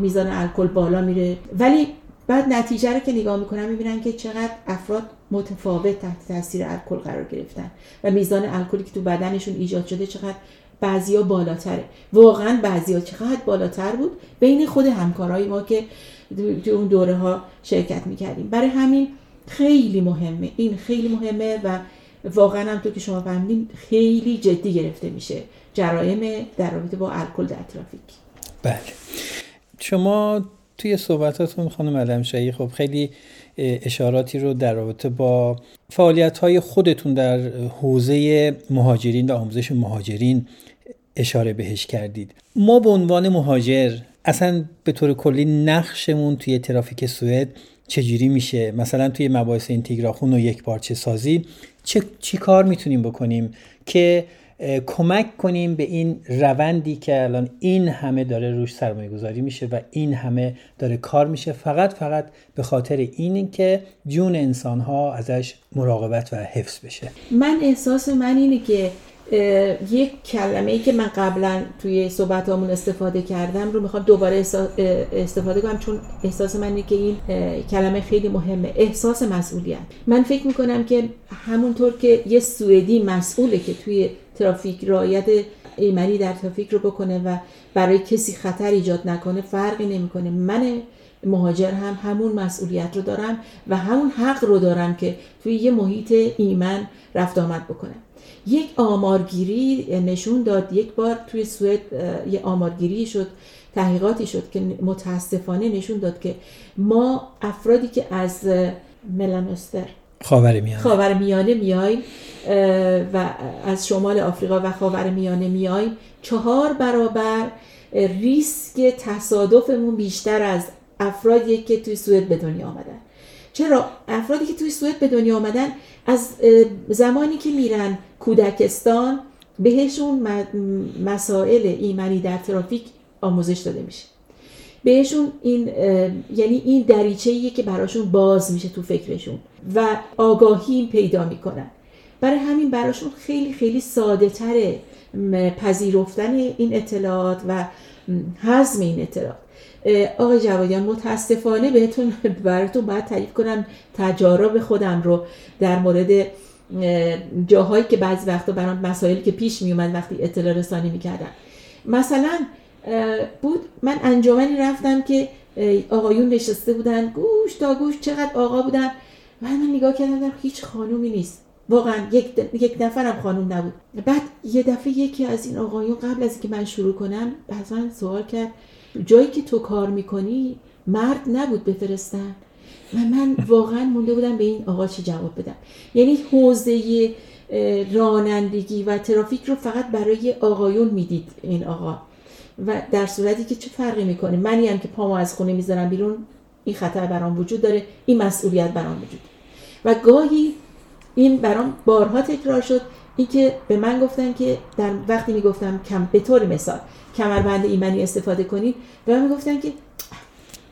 میزان الکل بالا میره. ولی بعد نتیجه رو که نگاه می‌کنن می‌بینن که چقدر افراد متفاوت تحت تاثیر الکل قرار گرفتن و میزان الکلی که تو بدنشون ایجاد شده چقدر بعضیا بالاتره. واقعا بعضیا چقدر بالاتر بود بین خود همکارای ما که تو اون دوره ها شرکت می‌کردیم. برای همین خیلی مهمه. این خیلی مهمه و واقعا هم تو که شما فهمیدین خیلی جدی گرفته میشه جرایم در رابطه با الکل در ترافیک. بله. شما توی صحبتاتون خانم علمشایی خب خیلی اشاراتی رو در رابطه با فعالیت های خودتون در حوزه مهاجرین و آموزش مهاجرین اشاره بهش کردید. ما به عنوان مهاجر اصلا به طور کلی نقشمون توی ترافیک سوئد چجوری میشه؟ مثلا توی مباحث اینتگراخون و یک پارچه سازی؟ چه چی کار می‌تونیم بکنیم که کمک کنیم به این روندی که الان این همه داره روش سرمایه گذاری میشه و این همه داره کار میشه فقط فقط به خاطر این که جون انسان ها ازش مراقبت و حفظ بشه. من احساس من اینه که یک کلمه ای که من قبلا توی صحبت همون استفاده کردم رو می‌خوام دوباره استفاده کنم چون احساس من اینه که این کلمه خیلی مهمه. احساس مسئولیت. من فکر می‌کنم که همونطور که یه سوئدی مسئوله که توی ترافیک رعایت ایمنی در ترافیک رو بکنه و برای کسی خطر ایجاد نکنه فرقی نمی‌کنه. من مهاجر هم همون مسئولیت رو دارم و همون حق رو دارم که توی یه محیط ایمن رفت آمد بکنم یک آمارگیری نشون داد یک بار توی سوئد یه آمارگیری شد تحقیقاتی شد که متاسفانه نشون داد که ما افرادی که از ملانستر خاور میانه خاور میانه میایم و از شمال آفریقا و خاور میانه میایم چهار برابر ریسک تصادفمون بیشتر از افرادی که توی سوئد به دنیا آمدن. چرا افرادی که توی سوئد به دنیا آمدن از زمانی که میرن کودکستان بهشون مسائل ایمنی در ترافیک آموزش داده میشه. بهشون این یعنی این دریچه که براشون باز میشه تو فکرشون و آگاهی پیدا می‌کنن. برای همین براشون خیلی خیلی ساده تره پذیرفتن این اطلاعات و حزم این اطلاعات. آقای جوادیان متاسفانه بهتون براتون باید تعریف کنم تجارب خودم رو در مورد جاهایی که بعضی وقتا برام مسائلی که پیش می اومد وقتی اطلاع رسانی می‌کردم. مثلا بود من انجامنی رفتم که آقایون نشسته بودن گوش تا گوش چقدر آقا بودن. و من نگاه کردم هیچ خانومی نیست. واقعا یک, یک نفرم خانوم نبود. بعد یه دفعه یکی از این آقایون قبل از اینکه من شروع کنم از من سوال کرد جایی که تو کار می‌کنی مرد نبود بفرستن. و من واقعا مونده بودم به این آقا چه جواب بدم. یعنی حوزه رانندگی و ترافیک رو فقط برای آقایون می‌دید این آقا. و در صورتی که چه فرقی می‌کنه؟ منی هم که پامو از خونه می‌ذارم بیرون این خطر برام وجود داره این مسئولیت برام وجود و گاهی این برام بارها تکرار شد اینکه به من گفتن که در وقتی می‌گفتم کم به طور مثال کمربند ایمنی استفاده کنید. به من می‌گفتن که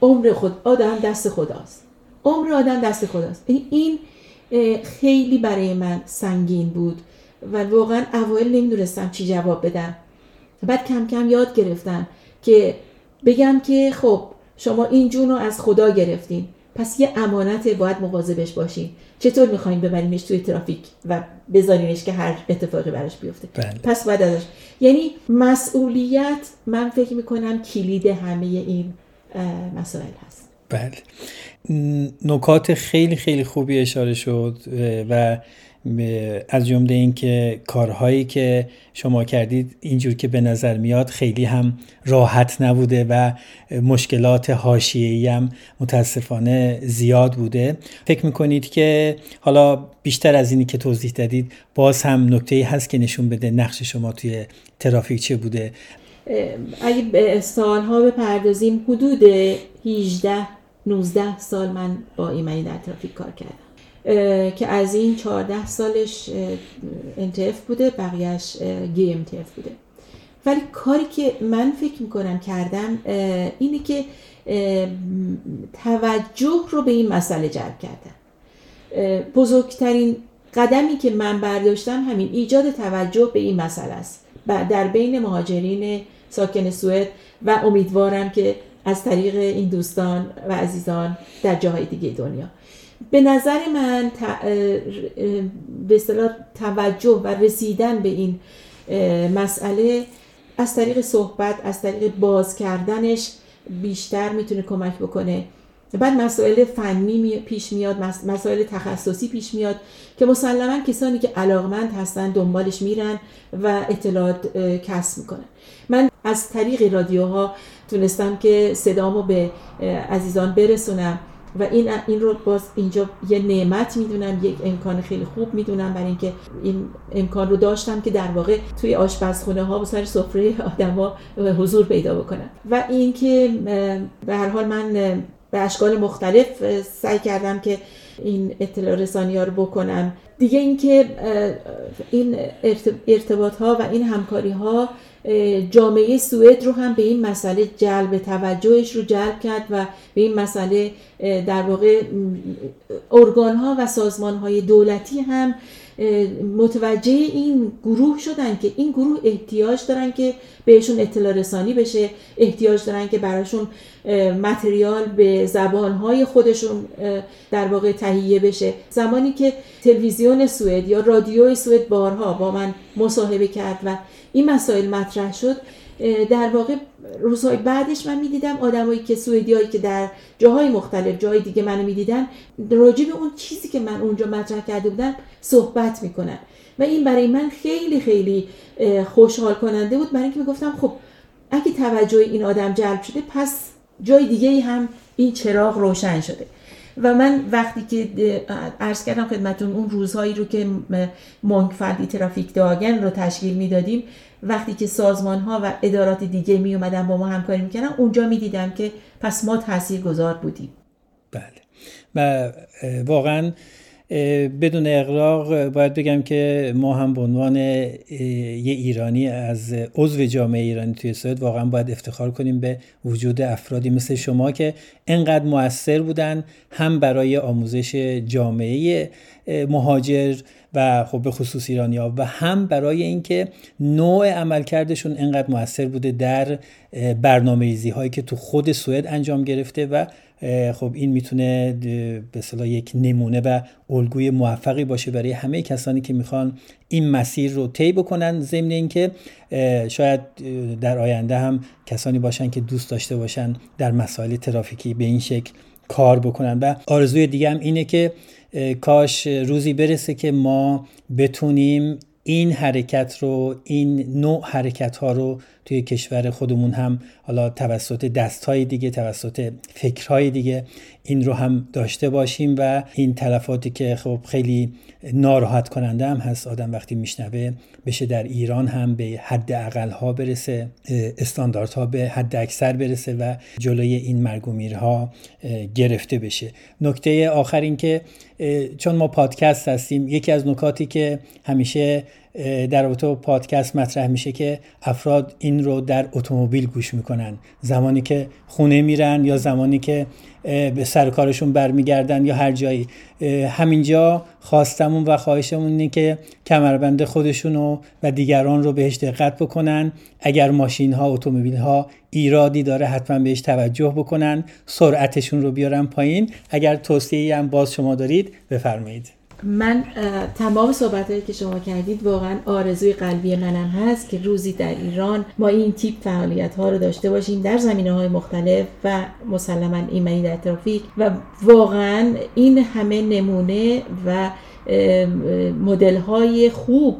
عمر خود آدم دست خداست. عمر آدم دست خداست. این خیلی برای من سنگین بود و واقعا اوایل نمی‌دونستم چی جواب بدم. بعد کم کم یاد گرفتم که بگم که خب شما این جون رو از خدا گرفتین. پس یه امانت باید مواظبش باشین. چطور می‌خوایم ببرینش توی ترافیک و بذارینش که هر اتفاقی براش بیفته؟ بله. پس باید ازش یعنی مسئولیت من فکر می‌کنم کلید همه این مسائل هست. بله. نکات خیلی خیلی خوبی اشاره شد و از جمله اینکه کارهایی که شما کردید اینجور که به نظر میاد خیلی هم راحت نبوده و مشکلات حاشیه‌ای هم متاسفانه زیاد بوده. فکر می‌کنید که حالا بیشتر از اینی که توضیح دادید باز هم نکته هست که نشون بده نقش شما توی ترافیک چه بوده؟ اگه به سالها بپردازیم حدود 18 19 سال من با ایمنی در ترافیک کار کردم. که از این 14 سالش NTF بوده بقیهش GMTF بوده. ولی کاری که من فکر می‌کنم کردم اینه که توجه رو به این مسئله جلب کردم. بزرگترین قدمی که من برداشتم همین ایجاد توجه به این مسئله است. در بین مهاجرین ساکن سوئد و امیدوارم که از طریق این دوستان و عزیزان در جاهای دیگه دنیا. به نظر من به اصطلاح توجه و رسیدن به این مسئله از طریق صحبت از طریق باز کردنش بیشتر می‌تونه کمک بکنه. بعد مسائل فنی پیش میاد مسائل تخصصی پیش میاد که مسلما کسانی که علاقمند هستن دنبالش میرن و اطلاعات کسب می‌کنن. من از طریق رادیوها تونستم که صدامو به عزیزان برسونم. و این این رو باز اینجا یه نعمت می‌دونم یک امکان خیلی خوب می‌دونم برای اینکه این امکان رو داشتم که در واقع توی آشپزخونه ها و سر سفره آدما حضور پیدا بکنم. و اینکه به هر حال من به اشکال مختلف سعی کردم که این اطلاع رسانی ها رو بکنم دیگه اینکه این ارتباط ها و این همکاری ها جامعه سوئد رو هم به این مسئله جلب توجهش رو جلب کرد و به این مسئله در واقع ارگان ها و سازمان های دولتی هم متوجه این گروه شدن که این گروه احتیاج دارن که بهشون اطلاع رسانی بشه احتیاج دارن که براشون متریال به زبانهای خودشون در واقع تهیه بشه. زمانی که تلویزیون سوئد یا رادیو سوئد بارها با من مصاحبه کرد و این مسائل مطرح شد در واقع روزهای بعدش من می‌دیدم آدمایی که سوئدی هایی که در جاهای مختلف جای دیگه منو می‌دیدن راجع به اون چیزی که من اونجا مطرح کرده بودم صحبت می‌کنن. و این برای من خیلی خیلی خوشحال کننده بود. برای اینکه می‌گفتم خب اگه توجه این آدم جلب شده پس جای دیگه هم این چراغ روشن شده. و من وقتی که عرض کردم خدمتون اون روزهایی رو که فردی ترافیک داگن رو تشکیل می‌دادیم وقتی که سازمان ها و ادارات دیگه می اومدن با ما همکاری می‌کردن اونجا می‌دیدم که پس ما تاثیر گذار بودیم. بله. و واقعا بدون اقراق باید بگم که ما هم به عنوان یه ایرانی از عضو جامعه ایرانی توی سوئد واقعا باید افتخار کنیم به وجود افرادی مثل شما که انقدر موثر بودن هم برای آموزش جامعه مهاجر و خب به خصوص ایرانی ها و هم برای اینکه نوع عملکردشون انقدر موثر بوده در برنامه هایی که تو خود سوئد انجام گرفته و خب این می‌تونه به صلاح یک نمونه و الگوی موفقی باشه برای همه کسانی که می‌خوان این مسیر رو طی بکنن. ضمن اینکه شاید در آینده هم کسانی باشن که دوست داشته باشن در مسائل ترافیکی به این شکل کار بکنن. و آرزوی دیگه هم اینه که کاش روزی برسه که ما بتونیم این حرکت رو این نوع حرکت ها رو توی کشور خودمون هم حالا توسط دست های دیگه توسط فکرهای دیگه این رو هم داشته باشیم و این تلفاتی که خب خیلی ناراحت کننده هم هست آدم وقتی میشنوه بشه در ایران هم به حد اقل ها برسه ها به حد اکثر برسه و جلوی این مرگومیرها گرفته بشه. نکته آخر این که چون ما پادکست هستیم یکی از نکاتی که همیشه در رابطه پادکست مطرح میشه که افراد این رو در اتومبیل گوش می‌کنن. زمانی که خونه میرن یا زمانی که به سر کارشون برمیگردن یا هر جایی. همینجا خواستمون و خواهشمون اینه که کمربند خودشون و دیگران رو بهش دقت بکنن. اگر ماشین ها اتومبیل ها ایرادی داره حتما بهش توجه بکنن. سرعتشون رو بیارن پایین. اگر توصیه هم باز شما دارید بفرمایید. من تمام صحبت که شما کردید واقعا آرزوی قلبی منم هست که روزی در ایران ما این تیپ فعالیت ها رو داشته باشیم در زمینه های مختلف و مسلما ایمنی در ترافیک و واقعا این همه نمونه و مدل های خوب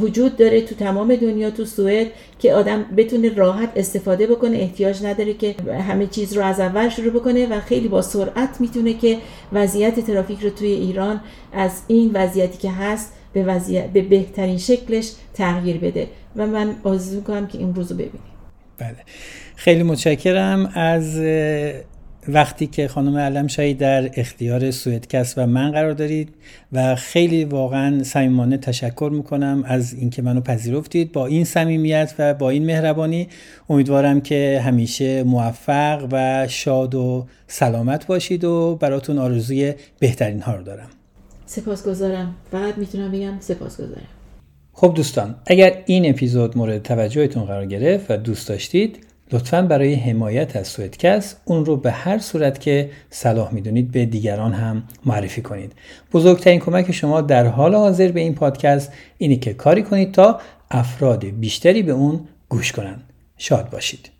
وجود داره تو تمام دنیا تو سوئد که آدم بتونه راحت استفاده بکنه احتیاج نداره که همه چیز رو از اول شروع بکنه و خیلی با سرعت می‌تونه که وضعیت ترافیک رو توی ایران از این وضعیتی که هست به, وضعیت، به بهترین شکلش تغییر بده. و من آرزو کنم که این روز رو ببینیم. بله. خیلی متشکرم. از وقتی که خانم علم شایی در اختیار سوئدکست و من قرار دارید و خیلی واقعا صمیمانه تشکر می‌کنم از اینکه منو پذیرفتید با این صمیمیت و با این مهربانی. امیدوارم که همیشه موفق و شاد و سلامت باشید و براتون آرزوی بهترین ها رو دارم. سپاسگزارم. فقط می‌تونم بگم سپاسگزارم. خب دوستان اگر این اپیزود مورد توجهتون قرار گرفت و دوست داشتید لطفا برای حمایت از سویدکست اون رو به هر صورت که صلاح می‌دونید به دیگران هم معرفی کنید. بزرگترین کمک شما در حال حاضر به این پادکست اینه که کاری کنید تا افراد بیشتری به اون گوش کنند شاد باشید.